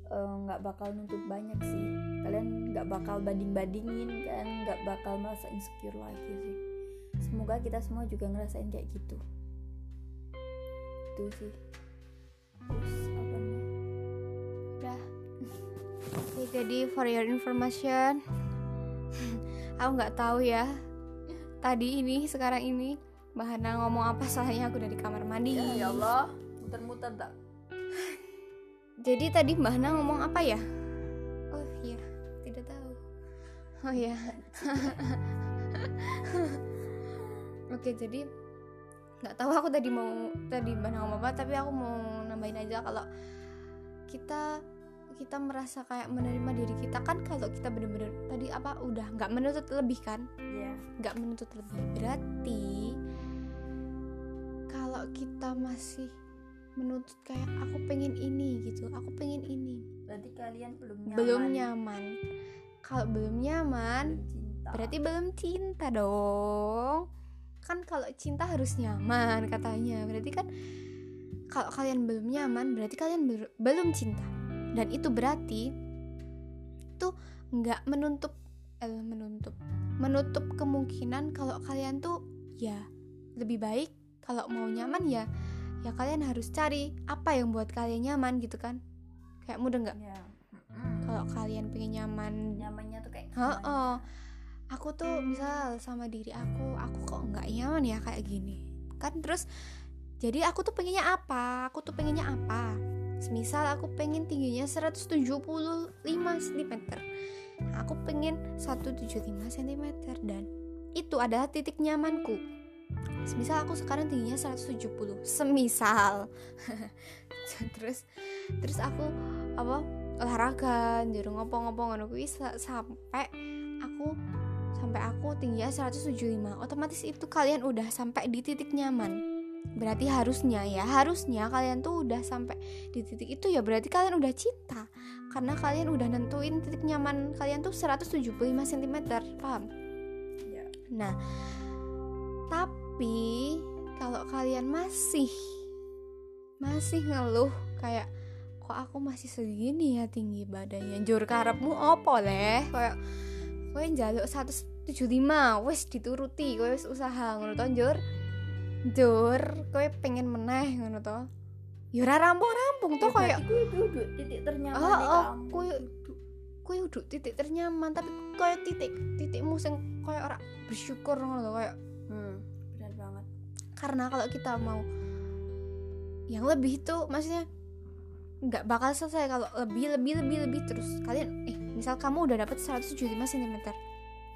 eh, nggak bakal nuntut banyak sih. Kalian nggak bakal banding bandingin kan nggak bakal merasa insecure lagi sih. Semoga kita semua juga ngerasain kayak gitu. Gitu sih. Terus apa nih? Udah. Jadi for your information aku nggak tahu ya. Tadi ini sekarang ini Mbak Hana ngomong apa? Soalnya aku dari kamar mandi. Ya, ya Allah. Muter-muter tak jadi tadi Mbak Hana ngomong apa ya? Oh iya. Tidak tahu. Oh iya. *laughs* Oke jadi nggak tahu aku tadi mau tadi Mbak Hana ngomong apa tapi aku mau nambahin aja kalau kita kita merasa kayak menerima diri kita kan kalau kita bener-bener tadi apa udah nggak menuntut lebih kan? Iya. Nggak menuntut lebih. Berarti kalau kita masih menuntut kayak aku pengen ini gitu aku pengen ini berarti kalian belum nyaman. belum nyaman. Kalau belum nyaman belum cinta. berarti belum cinta dong. Kan kalau cinta harus nyaman katanya. Berarti kan kalau kalian belum nyaman berarti kalian ber- belum cinta dan itu berarti itu nggak menutup eh, menutup menutup kemungkinan kalau kalian tuh ya lebih baik kalau mau nyaman ya ya kalian harus cari apa yang buat kalian nyaman gitu kan kayak mudah nggak ya Mm-mm. kalau kalian pengen nyaman nyamannya tuh kayak Heeh. gimana? aku tuh misal sama diri aku aku kok nggak nyaman ya kayak gini kan terus jadi aku tuh pengennya apa aku tuh pengennya apa misal aku pengen tingginya 175 cm aku pengen 175 cm dan itu adalah titik nyamanku. Semisal aku sekarang tingginya 170 semisal. *laughs* Terus terus aku apa olahraga jero ngopo-ngopo ngono kuwi sa- sampai aku sampai aku tingginya 175 otomatis itu kalian udah sampai di titik nyaman berarti harusnya ya harusnya kalian tuh udah sampai di titik itu ya berarti kalian udah cinta. Karena kalian udah nentuin titik nyaman kalian tuh 175 cm paham? Ya. nah tapi kalau kalian masih masih ngeluh kayak kok aku masih segini ya tinggi badannya? Jur karepmu opo leh? Kayak kowe njaluk 175 wis dituruti kowe wis usaha ngono to jur jur kowe pengen meneh ngono to? Ya ora rampung-rampung to Ya, kayak berarti kuwi duduk titik ternyaman Oh, oh, kuwi- duduk. kowe uduk titik ternyaman tapi kayak titik titikmu sing kayak ora bersyukur ngono to kayak hmm, benar banget. Karena kalau kita mau yang lebih itu maksudnya nggak bakal selesai. Kalau lebih lebih lebih lebih terus kalian eh misal kamu udah dapet 175 cm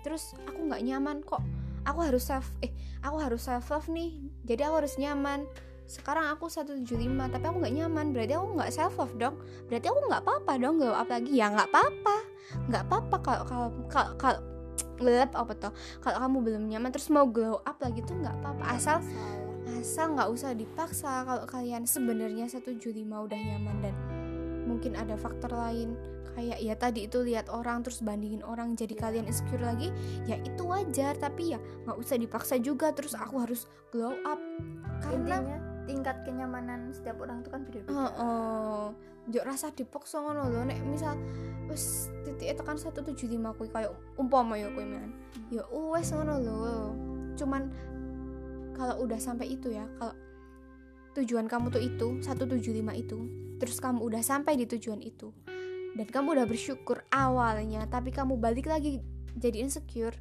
terus aku nggak nyaman kok aku harus self eh aku harus self love nih. Jadi aku harus nyaman. Sekarang aku 175 tapi aku nggak nyaman. Berarti aku nggak self love dong. Berarti aku nggak apa-apa dong glow up lagi ya nggak apa-apa. Nggak apa-apa kalau kalau kalau gelap apa tuh kalau kamu belum nyaman terus mau glow up lagi tuh nggak apa-apa. Asal asal nggak usah dipaksa kalau kalian sebenarnya 175 udah nyaman dan mungkin ada faktor lain. Kayak ya tadi itu lihat orang terus bandingin orang jadi Ya. kalian insecure lagi ya itu wajar. Tapi ya nggak usah dipaksa juga terus aku harus glow up. Karena intinya tingkat kenyamanan setiap orang itu kan beda-beda. Oh, oh. Jok rasa dipaksa ngono lho. Nek misal wis titik tekan 175 kuwi kayak umpama ya kuwi man ya wes ngono lho. Cuman kalau udah sampai itu ya kalau tujuan kamu tuh itu 175 itu terus kamu udah sampai di tujuan itu. Dan kamu udah bersyukur awalnya tapi kamu balik lagi jadi insecure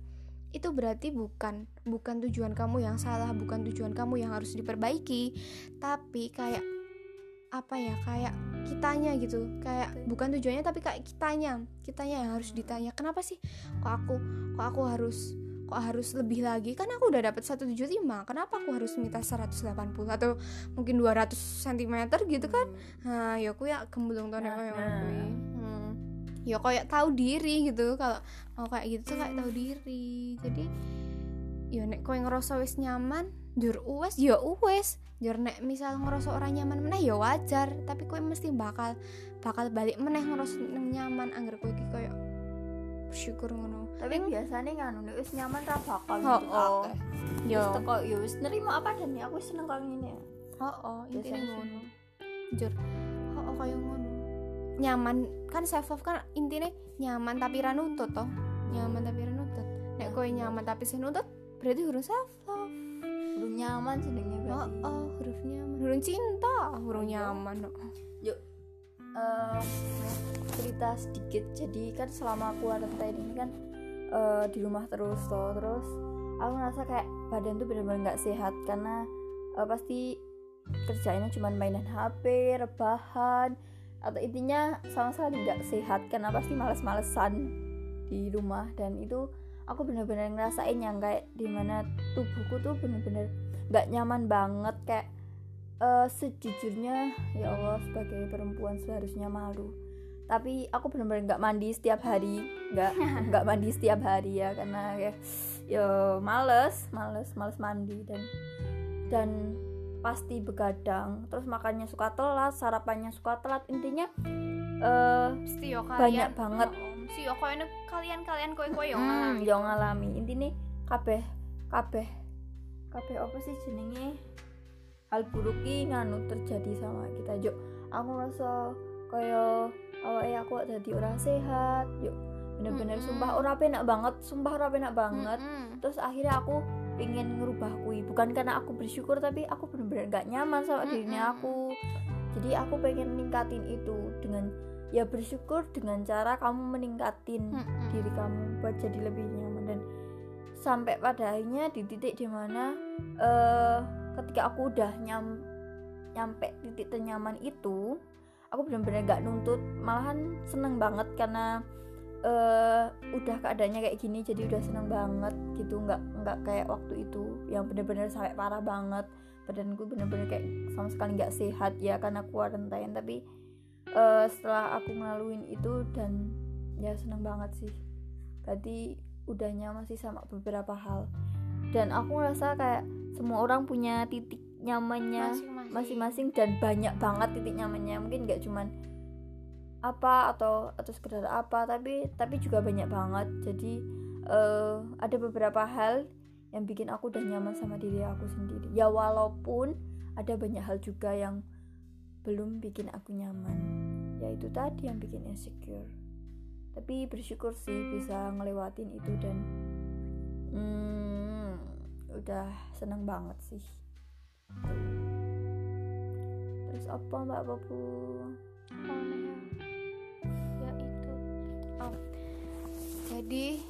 itu berarti bukan bukan tujuan kamu yang salah bukan tujuan kamu yang harus diperbaiki. Tapi kayak apa ya kayak kitanya gitu. Kayak bukan tujuannya tapi kayak kitanya kitanya yang harus ditanya kenapa sih kok aku kok aku harus kok harus lebih lagi? Kan aku udah dapet 175 kenapa aku harus minta 180 atau mungkin 200 cm gitu kan? Nah ya aku ya kembulung tuh Nah, kayak nah. hmm. ya kayak tahu diri gitu kalau mau kayak gitu tuh kayak tahu diri. Jadi ya nek kowe ngerasa wis nyaman jur uwes ya uwes. Jur nek misal ngerasa orang nyaman meneh ya wajar. Tapi kowe mesti bakal bakal balik meneh ngerasa nyaman. Anggar kowe iki koyo bersyukur ngono. Tapi biasanya nganu nek wis nyaman ra bakal oh, oh. yo. Wis teko ya wis nerima apa dan aku seneng kalau ngene. Oh oh Biasanya ngono. jur oh, oh kayak ngono. Nyaman kan self love kan intinya nyaman tapi ra nuntut toh. Nyaman tapi ra nuntut nek kowe nyaman tapi sih nuntut berarti huruf self love. Lu nyaman jenenge oh berarti. oh huruf nyaman. Huruf cinta burung nyaman yuk. Uh, cerita sedikit. Jadi kan selama aku quarantine ini kan uh, di rumah terus toh. Terus aku ngerasa kayak badan tuh benar-benar nggak sehat karena uh, pasti kerjainnya cuma mainan HP rebahan atau intinya sama sekali nggak sehat karena pasti males-malesan di rumah. Dan itu aku bener-bener ngerasain yang kayak di mana tubuhku tuh bener-bener nggak nyaman banget. Kayak uh, sejujurnya ya Allah sebagai perempuan seharusnya malu tapi aku bener-bener nggak mandi setiap hari. Nggak *laughs* nggak mandi setiap hari ya karena ya ya males males males mandi dan dan pasti begadang. Terus makannya suka telat sarapannya suka telat. Intinya uh, banyak banget. Si ini kalian kalian koi yang hmm, yang ngalami. Intinya kabeh kabeh kabeh apa sih jenenge? Hal buruk nganu terjadi sama kita. Yuk aku rasa kaya awalnya aku jadi orang sehat yuk bener-bener mm -hmm. sumpah ora penak banget sumpah ora penak banget mm -hmm. terus akhirnya aku pengen ngerubah kui bukan karena aku bersyukur tapi aku bener-bener gak nyaman sama mm -hmm. dirinya aku jadi aku pengen ningkatin itu dengan ya bersyukur dengan cara kamu meningkatin mm -hmm. diri kamu buat jadi lebih nyaman dan sampai pada akhirnya di titik di mana uh, ketika aku udah nyam nyampe titik ternyaman itu aku bener-bener gak nuntut malahan seneng banget karena uh, udah keadaannya kayak gini jadi udah seneng banget gitu nggak nggak kayak waktu itu yang bener-bener sampai parah banget badanku bener-bener kayak sama sekali nggak sehat ya karena quarantine tapi uh, setelah aku ngelaluin itu dan ya seneng banget sih berarti udahnya masih sama beberapa hal. Dan aku ngerasa kayak semua orang punya titik nyamannya masing-masing. dan banyak banget titik nyamannya. Mungkin nggak cuman apa atau atau sekedar apa tapi tapi juga banyak banget. Jadi uh, ada beberapa hal yang bikin aku udah nyaman sama diri aku sendiri. Ya walaupun ada banyak hal juga yang belum bikin aku nyaman. Yaitu tadi yang bikin insecure. Tapi bersyukur sih bisa ngelewatin itu dan hmm, udah seneng banget sih terus apa mbak Bapu jadi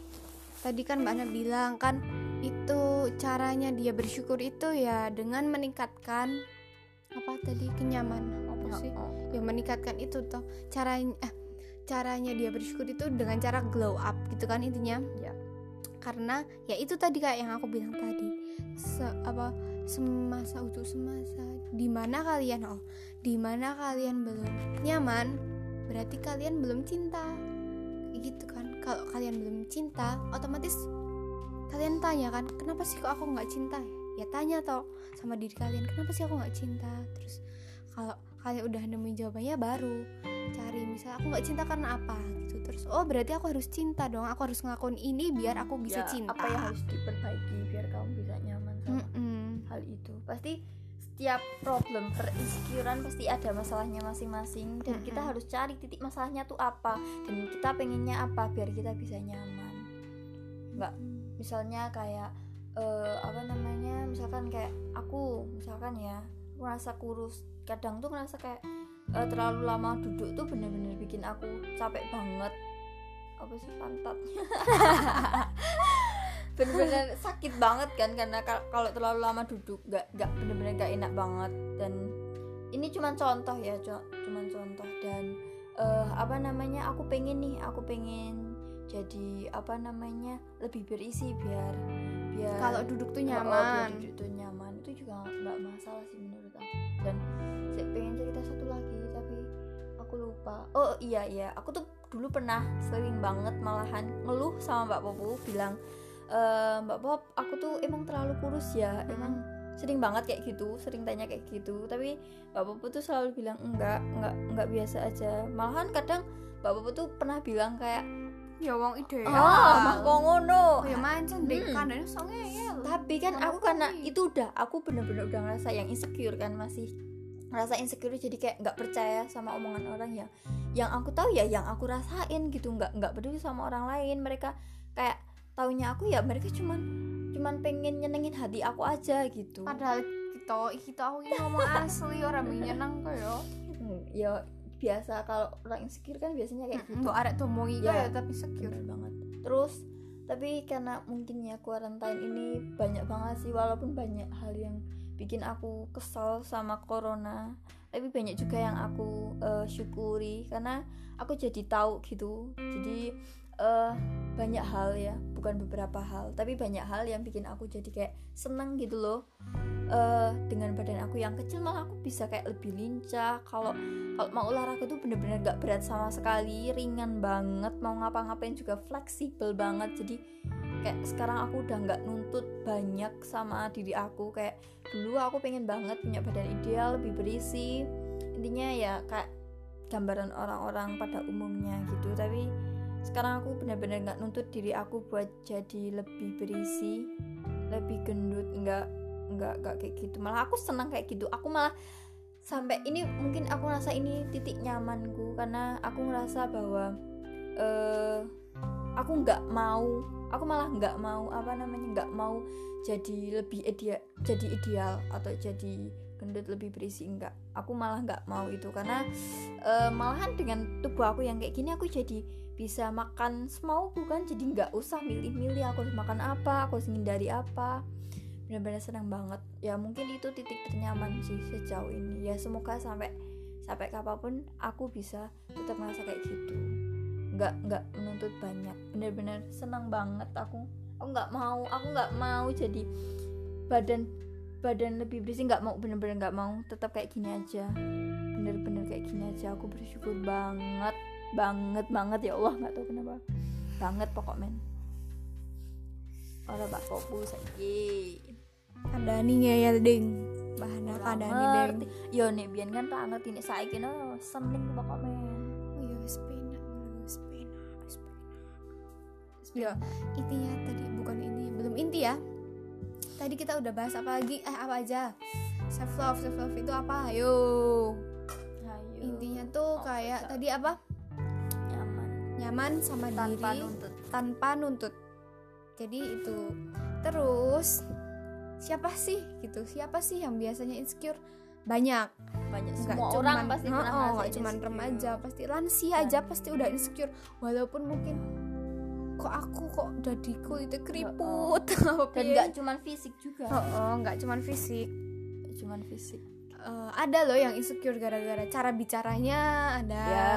tadi kan Mbak Ana bilang kan itu caranya dia bersyukur itu ya dengan meningkatkan apa tadi kenyamanan apa sih? ya meningkatkan itu tuh caranya eh, caranya dia bersyukur itu dengan cara glow up gitu kan intinya? Ya. Karena ya itu tadi kayak yang aku bilang tadi. Se, apa semasa untuk semasa. Di mana kalian oh di mana kalian belum nyaman berarti kalian belum cinta. Gitu kan. Kalau kalian belum cinta otomatis kalian tanya kan kenapa sih kok aku nggak cinta? Ya tanya toh sama diri kalian kenapa sih aku nggak cinta? Terus kalau kalian udah nemuin jawabannya baru cari misal aku nggak cinta karena apa? Gitu. Terus oh berarti aku harus cinta dong. Aku harus ngelakuin ini biar aku bisa ya, cinta. apa yang harus diperbaiki biar kamu hal itu. Pasti setiap problem perinsekuran pasti ada masalahnya masing-masing. Dan kita harus cari titik masalahnya tuh apa. Dan kita pengennya apa biar kita bisa nyaman. Nggak misalnya kayak uh, apa namanya misalkan kayak aku misalkan ya aku ngerasa kurus. Kadang tuh ngerasa kayak uh, terlalu lama duduk tuh bener-bener bikin aku capek banget. Apa sih pantat *laughs* bener-bener sakit banget kan karena kalau terlalu lama duduk nggak nggak bener-bener nggak enak banget. Dan ini cuma contoh ya cuma contoh. Dan uh, apa namanya aku pengen nih aku pengen jadi apa namanya lebih berisi biar biar kalau duduk tuh nyaman oh, biar duduk tuh nyaman. Itu juga nggak masalah sih menurut aku. Dan saya pengen cerita satu lagi tapi aku lupa. Oh iya iya. Aku tuh dulu pernah sering banget malahan ngeluh sama mbak Popo bilang uh, Mbak Bob aku tuh emang terlalu kurus ya. Emang sering banget kayak gitu sering tanya kayak gitu. Tapi Mbak Bob tuh selalu bilang enggak enggak enggak biasa aja. Malahan kadang Mbak Bob tuh pernah bilang kayak ya wong ide oh mah ngono. Oh, ya mancen deh kan dan ya. Tapi kan aku karena itu udah aku bener-bener udah ngerasa yang insecure kan masih ngerasa insecure jadi kayak nggak percaya sama omongan orang ya. Yang aku tahu ya yang aku rasain gitu nggak nggak peduli sama orang lain. Mereka kayak taunya aku ya mereka cuman cuman pengen nyenengin hati aku aja gitu. Padahal iki to aku iki ngomong *laughs* asli orang menyenang kok yo Hmm, ya biasa kalau orang insecure kan biasanya kayak gitu. Mbok arek tomongi Ya. ya tapi secure. banget. Terus tapi karena mungkin ya quarantine ini banyak banget sih walaupun banyak hal yang bikin aku kesal sama corona tapi banyak juga yang aku eh, syukuri karena aku jadi tahu gitu. Jadi eh, banyak hal ya bukan beberapa hal tapi banyak hal yang bikin aku jadi kayak seneng gitu loh. Eh, dengan badan aku yang kecil malah aku bisa kayak lebih lincah. Kalau kalau mau olahraga tuh bener-bener gak berat sama sekali ringan banget mau ngapa-ngapain juga fleksibel banget. Jadi kayak sekarang aku udah nggak nuntut banyak sama diri aku. Kayak dulu aku pengen banget punya badan ideal lebih berisi. Intinya ya kayak gambaran orang-orang pada umumnya gitu. Tapi sekarang aku benar-benar nggak nuntut diri aku buat jadi lebih berisi lebih gendut nggak nggak nggak kayak gitu. Malah aku senang kayak gitu. Aku malah sampai ini mungkin aku rasa ini titik nyamanku. Karena aku ngerasa bahwa eh aku nggak mau aku malah nggak mau apa namanya nggak mau jadi lebih ideal jadi ideal atau jadi gendut lebih berisi. Enggak aku malah nggak mau itu. Karena eh, malahan dengan tubuh aku yang kayak gini aku jadi bisa makan semauku kan jadi nggak usah milih-milih aku harus makan apa aku harus menghindari apa. Benar-benar senang banget. Ya mungkin itu titik ternyaman sih sejauh ini. Ya semoga sampai sampai kapan pun aku bisa tetap merasa kayak gitu. Nggak nggak menuntut banyak. Bener-bener senang banget aku. Aku nggak mau aku nggak mau jadi badan badan lebih berisi nggak mau bener-bener nggak mau. Tetap kayak gini aja. Bener-bener kayak gini aja. Aku bersyukur banget banget banget. Ya Allah nggak tahu kenapa. Banget pokok men. Orang bak fokus saiki Kandani ya ding. Bahan Ora kandani ding. Ngerti. yo nek biyen kan tak ngerti nek saiki no seneng pokok men. Oh iya penak wis penak ya intinya tadi bukan ini belum inti ya. Tadi kita udah bahas apa lagi? Eh apa aja? Self love self love itu apa? Ayo. Intinya tuh Oh, kayak tadi apa nyaman sama tanpa diri nuntut. tanpa nuntut. Jadi itu. Terus siapa sih gitu? Siapa sih yang biasanya insecure? Banyak. Banyak. Nggak semua cuman orang pasti oh, pernah oh, cuman insecure. remaja pasti lansia aja pasti udah insecure. Walaupun mungkin kok aku kok dadiku itu keriput *laughs* apa dan piye. nggak cuman fisik juga. Oh, oh, nggak cuman fisik. Nggak cuman fisik. Eh, ada loh yang insecure gara-gara cara bicaranya ada ya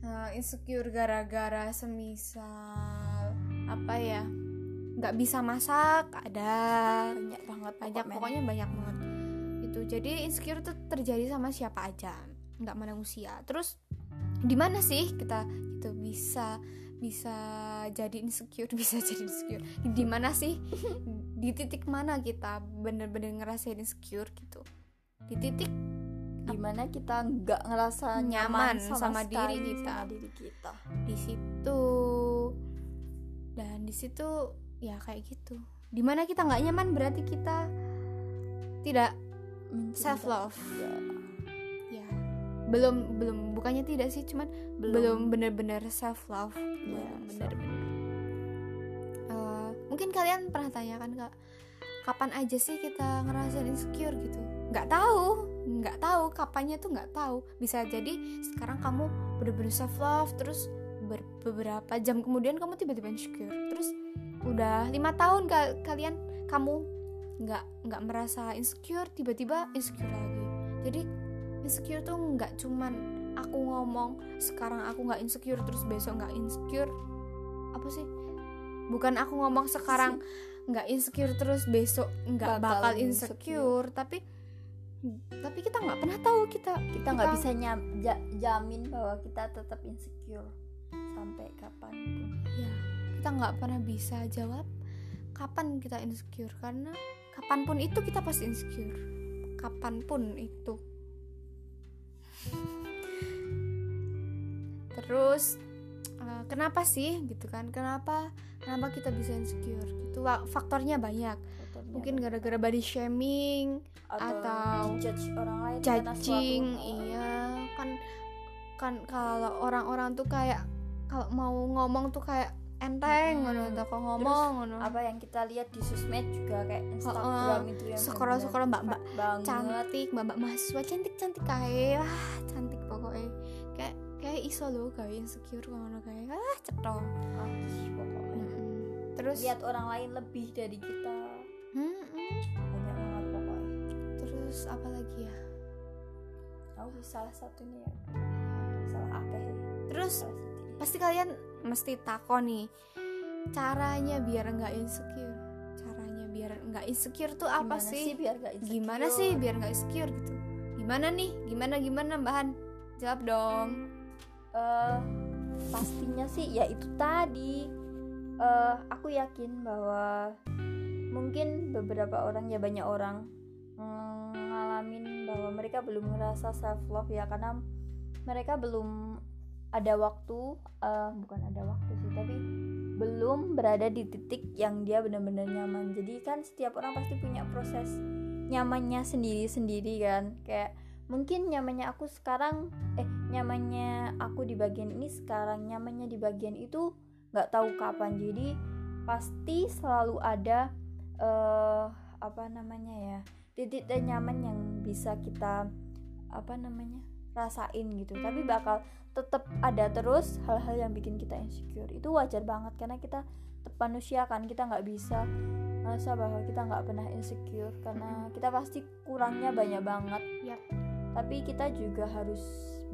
Eh, insecure gara-gara semisal apa ya nggak bisa masak ada banyak banget banyak men. pokoknya banyak banget. Itu jadi insecure tuh terjadi sama siapa aja nggak mana usia. Terus di mana sih kita itu bisa bisa jadi insecure *laughs* bisa jadi insecure? Di mana sih? Di titik mana kita bener-bener ngerasain insecure gitu? Di titik di mana kita nggak ngerasa Nyaman nyaman, sama sekali diri kita. sama diri kita. Di situ. Dan di situ ya kayak gitu. Di mana kita nggak nyaman berarti kita tidak Self love. ya, ya. Belum belum. Bukannya tidak sih cuman belum. bener-bener self love Ya, belum bener-bener Eh, mungkin kalian pernah tanyakan kak kapan aja sih kita ngerasain insecure gitu nggak tahu nggak tahu kapannya tuh nggak tahu. Bisa jadi sekarang kamu bener-bener self love terus ber- beberapa jam kemudian kamu tiba-tiba insecure. Terus udah lima tahun ka- kalian kamu nggak nggak merasa insecure tiba-tiba insecure lagi. Jadi insecure tuh nggak cuman aku ngomong sekarang aku nggak insecure terus besok nggak insecure. Apa sih? Bukan aku ngomong sekarang nggak insecure terus besok nggak Bakal bakal, insecure, tapi tapi kita nggak pernah tahu kita kita nggak bisa nyam, ja- jamin bahwa kita tetap insecure sampai kapan pun ya kita nggak pernah bisa jawab kapan kita insecure karena kapan pun itu kita pasti insecure. Kapan pun itu. Terus eh, kenapa sih gitu kan? Kenapa kenapa kita bisa insecure itu faktornya banyak mungkin gara-gara body shaming atau, atau judge orang lain karena cacing iya. Kan kan kalau orang-orang tuh kayak kalau mau ngomong tuh kayak enteng ngono toko ngomong ngono. apa yang kita lihat di sosmed juga kayak Instagram itu yang sekolah sekolah mbak mbak cantik mbak mbak mahasiswa cantik cantik kae. Wah cantik pokoknya. Kayak kayak iso lo kayak insecure ngono kayak ah cetong. Ah, pokoknya. Terus lihat orang lain lebih dari kita Mm-mm. banyak banget pokoknya. Terus apa lagi ya? Oh salah satunya ya. Salah akeh ya. terus pasti kalian mesti takon nih caranya biar nggak insecure. Caranya biar nggak insecure tuh apa Gimana sih? biar gak insecure? gimana sih biar nggak insecure gitu? Gimana nih? Gimana gimana bahan jawab dong. Eh, pastinya sih ya itu tadi. Eh, aku yakin bahwa mungkin beberapa orang ya banyak orang ngalamin bahwa mereka belum ngerasa self love ya karena mereka belum ada waktu eh, bukan ada waktu sih tapi belum berada di titik yang dia benar-benar nyaman. Jadi kan setiap orang pasti punya proses nyamannya sendiri-sendiri kan. Kayak mungkin nyamannya aku sekarang eh nyamannya aku di bagian ini sekarang nyamannya di bagian itu nggak tahu kapan. Jadi pasti selalu ada eh apa namanya ya titik dan nyaman yang bisa kita apa namanya rasain gitu. Tapi bakal tetap ada terus hal-hal yang bikin kita insecure. Itu wajar banget karena kita manusia kan kita nggak bisa merasa bahwa kita nggak pernah insecure karena kita pasti kurangnya banyak banget. Yap. tapi kita juga harus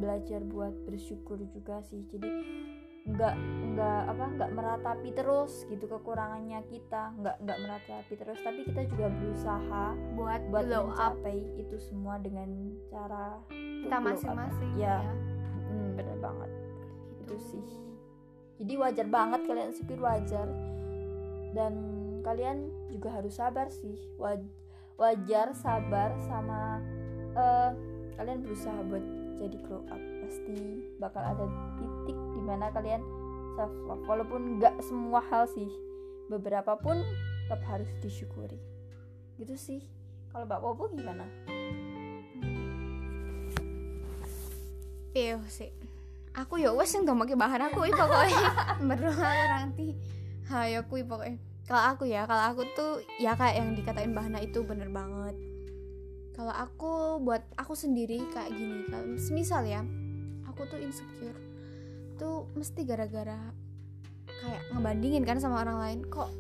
belajar buat bersyukur juga sih. Jadi nggak nggak apa nggak meratapi terus gitu kekurangannya kita. Nggak nggak meratapi terus. Tapi kita juga berusaha buat buat blow up. mencapai itu semua dengan cara kita up. masing-masing ya. Hmm, bener banget. Itu sih. Jadi wajar banget kalian insecure wajar. Dan kalian juga harus sabar sih. Waj- wajar sabar sama eh, kalian berusaha buat jadi grow up. Pasti bakal ada titik di mana kalian self love walaupun nggak semua hal sih beberapa pun tetap harus disyukuri gitu sih kalau mbak Popo gimana Iya sih. Aku ya wes sing domake bahan aku iki pokoknya *laughs* Baru aku nanti. Hayo kuwi pokoknya. Kalau aku ya, kalau aku tuh ya kayak yang dikatain Bahana itu bener banget. Kalau aku buat aku sendiri kayak gini, kalau misal ya, aku tuh insecure. Tuh mesti gara-gara kayak ngebandingin kan sama orang lain. Kok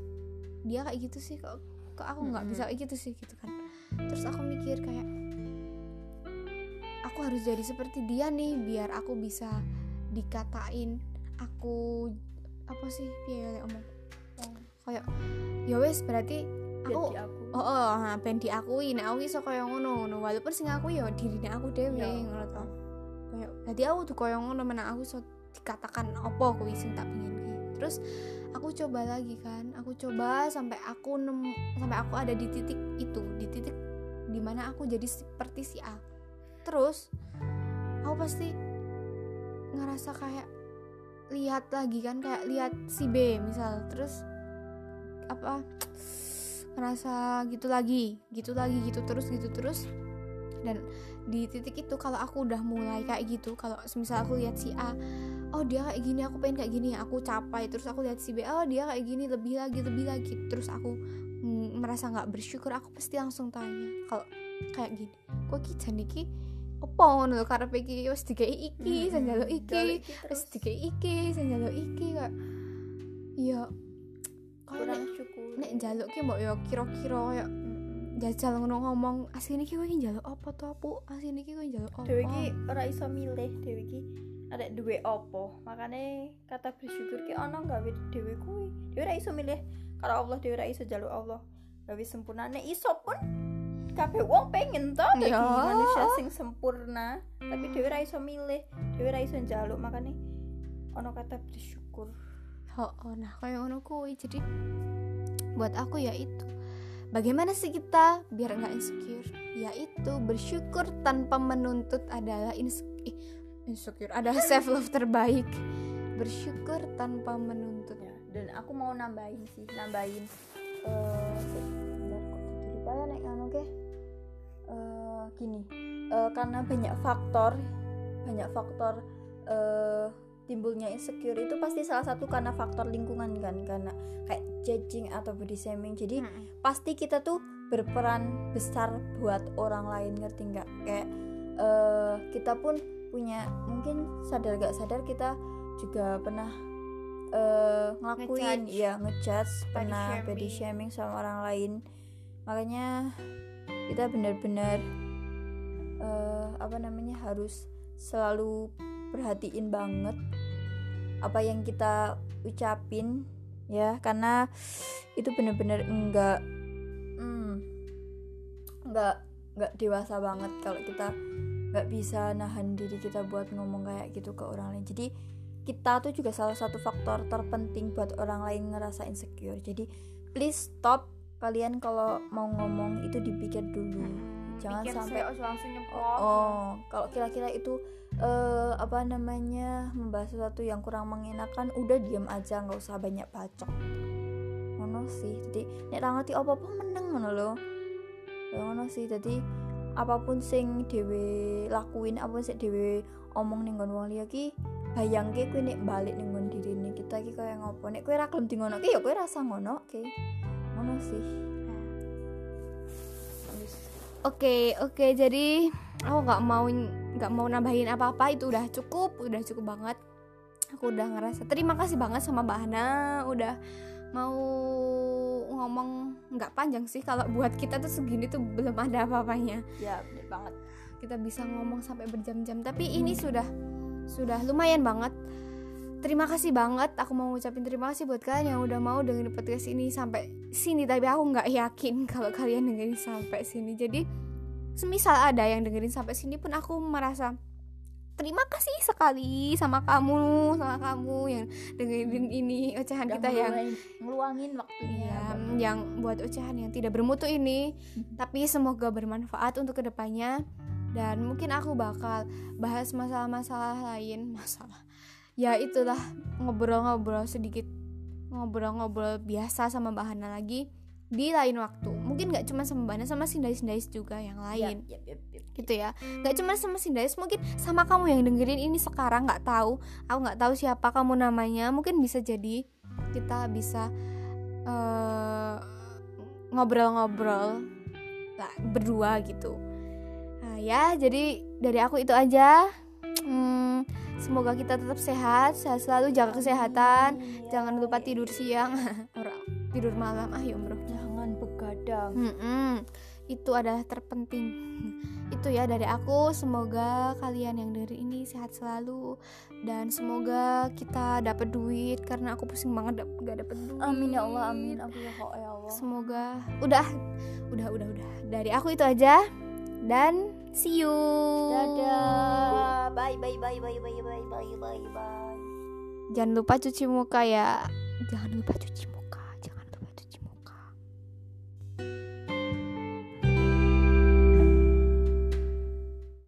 dia kayak gitu sih? Kok kok aku nggak bisa kayak gitu sih gitu kan. Terus aku mikir kayak aku harus jadi seperti dia nih biar aku bisa dikatain aku apa sih piye omong kayak ya wes berarti aku oh, oh nah, ben diakui nek aku iso kaya ngono ngono walaupun sing aku ya dirine aku dhewe Ya. ngono to kayak dadi aku tuh kaya ngono menang aku iso dikatakan opo kuwi sing tak pengen kuwi terus aku coba lagi kan aku coba sampai aku nem sampai aku ada di titik itu di titik di mana aku jadi seperti si A. Terus aku pasti ngerasa kayak lihat lagi kan kayak lihat si B misal. Terus apa ngerasa gitu lagi gitu lagi gitu terus gitu terus. Dan di titik itu kalau aku udah mulai kayak gitu kalau misal aku lihat si A oh dia kayak gini aku pengen kayak gini. Aku capai terus aku lihat si B oh dia kayak gini lebih lagi lebih lagi. Terus aku mm, merasa nggak bersyukur aku pasti langsung tanya kalau kayak gini kok kita niki opo ngono karepe iki? Wis dikei iki sing njaluk iki wis dikei iki sing njaluk iki kak nek kurang syukur. nek njaluk ki mbok yo kira-kira yo jajal ngono ngomong asline iki kowe njaluk apa to Bu asline iki kowe njaluk apa Dewi ki ora iso milih Dewi ki ada duwe opo makanya kata bersyukur ki ono gawe Dewi kuwi. Dewi ora iso milih kalau Allah Dewi ora iso jaluk Allah. Gawe sempurna nek iso pun kabeh wong pengen to dadi Ya. manusia sing sempurna. Tapi Dewi ora iso milih Dewi ora iso jaluk makanya ono kata bersyukur. Oh, oh nah kayak ngono kuwi. Jadi buat aku ya itu. Bagaimana sih kita biar nggak insecure? Yaitu bersyukur tanpa menuntut adalah inse- ih, insecure. Adalah self love terbaik. Bersyukur tanpa menuntut. Ya dan aku mau nambahin sih nambahin jadi lupa ya nek ke Eh, gini eh, karena banyak faktor banyak faktor eh timbulnya insecure itu pasti salah satu karena faktor lingkungan kan karena kayak judging atau body shaming. Jadi Mm-mm. pasti kita tuh berperan besar buat orang lain ngerti nggak? Kayak eh, kita pun punya mungkin sadar gak sadar kita juga pernah eh, ngelakuin Ngejudge. ya ngejudge Body pernah shaming. body shaming sama orang lain makanya kita benar-benar eh, apa namanya harus selalu perhatiin banget apa yang kita ucapin ya karena itu benar-benar enggak hmm, enggak enggak dewasa banget kalau kita nggak bisa nahan diri kita buat ngomong kayak gitu ke orang lain jadi kita tuh juga salah satu faktor terpenting buat orang lain ngerasa insecure jadi please stop kalian kalau mau ngomong itu dipikir dulu jangan Pikir sampai langsung Oh, oh, kalau kira-kira itu eh apa namanya membahas sesuatu yang kurang mengenakan, udah diam aja, nggak usah banyak bacok. Ngono sih. Jadi nek ra ngerti apa-apa meneng ngono lho. Ya ngono sih. Jadi apa pun sing dhewe lakuin, apa pun sing dhewe omong ning wong liya ki bayangke kowe nek balik ning nggon dirine kita ki kaya ngopo. Nek kowe ra gelem di ngono ki ya kowe rasa ngono ki. Ngono sih. Oke, oke. Jadi aku nggak mau nggak mau nambahin apa-apa. Itu udah cukup, udah cukup banget. Aku udah ngerasa terima kasih banget sama Mbak Hana udah mau ngomong nggak panjang sih kalau buat kita tuh segini tuh belum ada apa-apanya. Ya, bener banget. Kita bisa ngomong sampai berjam-jam. Tapi ini sudah sudah lumayan banget. Terima kasih banget. Aku mau ngucapin terima kasih buat kalian yang udah mau dengerin podcast ini sampai sini. Tapi aku nggak yakin kalau kalian dengerin sampai sini. Jadi semisal ada yang dengerin sampai sini pun aku merasa terima kasih sekali sama kamu, sama kamu yang dengerin ini ocehan Udah kita yang ngeluangin- waktunya. buat- yang buat ocehan yang tidak bermutu ini. Tapi semoga bermanfaat untuk ke depannya. Dan mungkin aku bakal bahas masalah-masalah lain. Masalah. Ya itulah. Ngobrol-ngobrol sedikit. Ngobrol-ngobrol biasa sama Mbak Hana lagi di lain waktu. Mungkin nggak cuma sama Mbak Hana sama Sindais-Sindais juga yang lain. Yap, yap. Gitu ya. Nggak cuma sama Sindais mungkin sama kamu yang dengerin ini sekarang nggak tahu. Aku nggak tahu siapa kamu namanya. Mungkin bisa jadi kita bisa eh, ngobrol-ngobrol lah, berdua gitu. Nah, ya jadi dari aku itu aja. Hmm, semoga kita tetap sehat sehat selalu jaga kesehatan. Amin, ya jangan lupa tidur siang. *laughs* Tidur malam. Ah ya bro jangan begadang. Mm-mm. Itu adalah terpenting. *laughs* Itu ya dari aku. Semoga kalian yang dari ini sehat selalu. Dan semoga kita dapat duit karena aku pusing banget dap- gak dapat duit. Amin ya Allah amin. Amin ya Allah ya Allah. Semoga udah udah udah udah. Dari aku itu aja. Dan see you. Dadah. Bye bye bye bye bye bye bye bye bye. Jangan lupa cuci muka ya. Jangan lupa cuci muka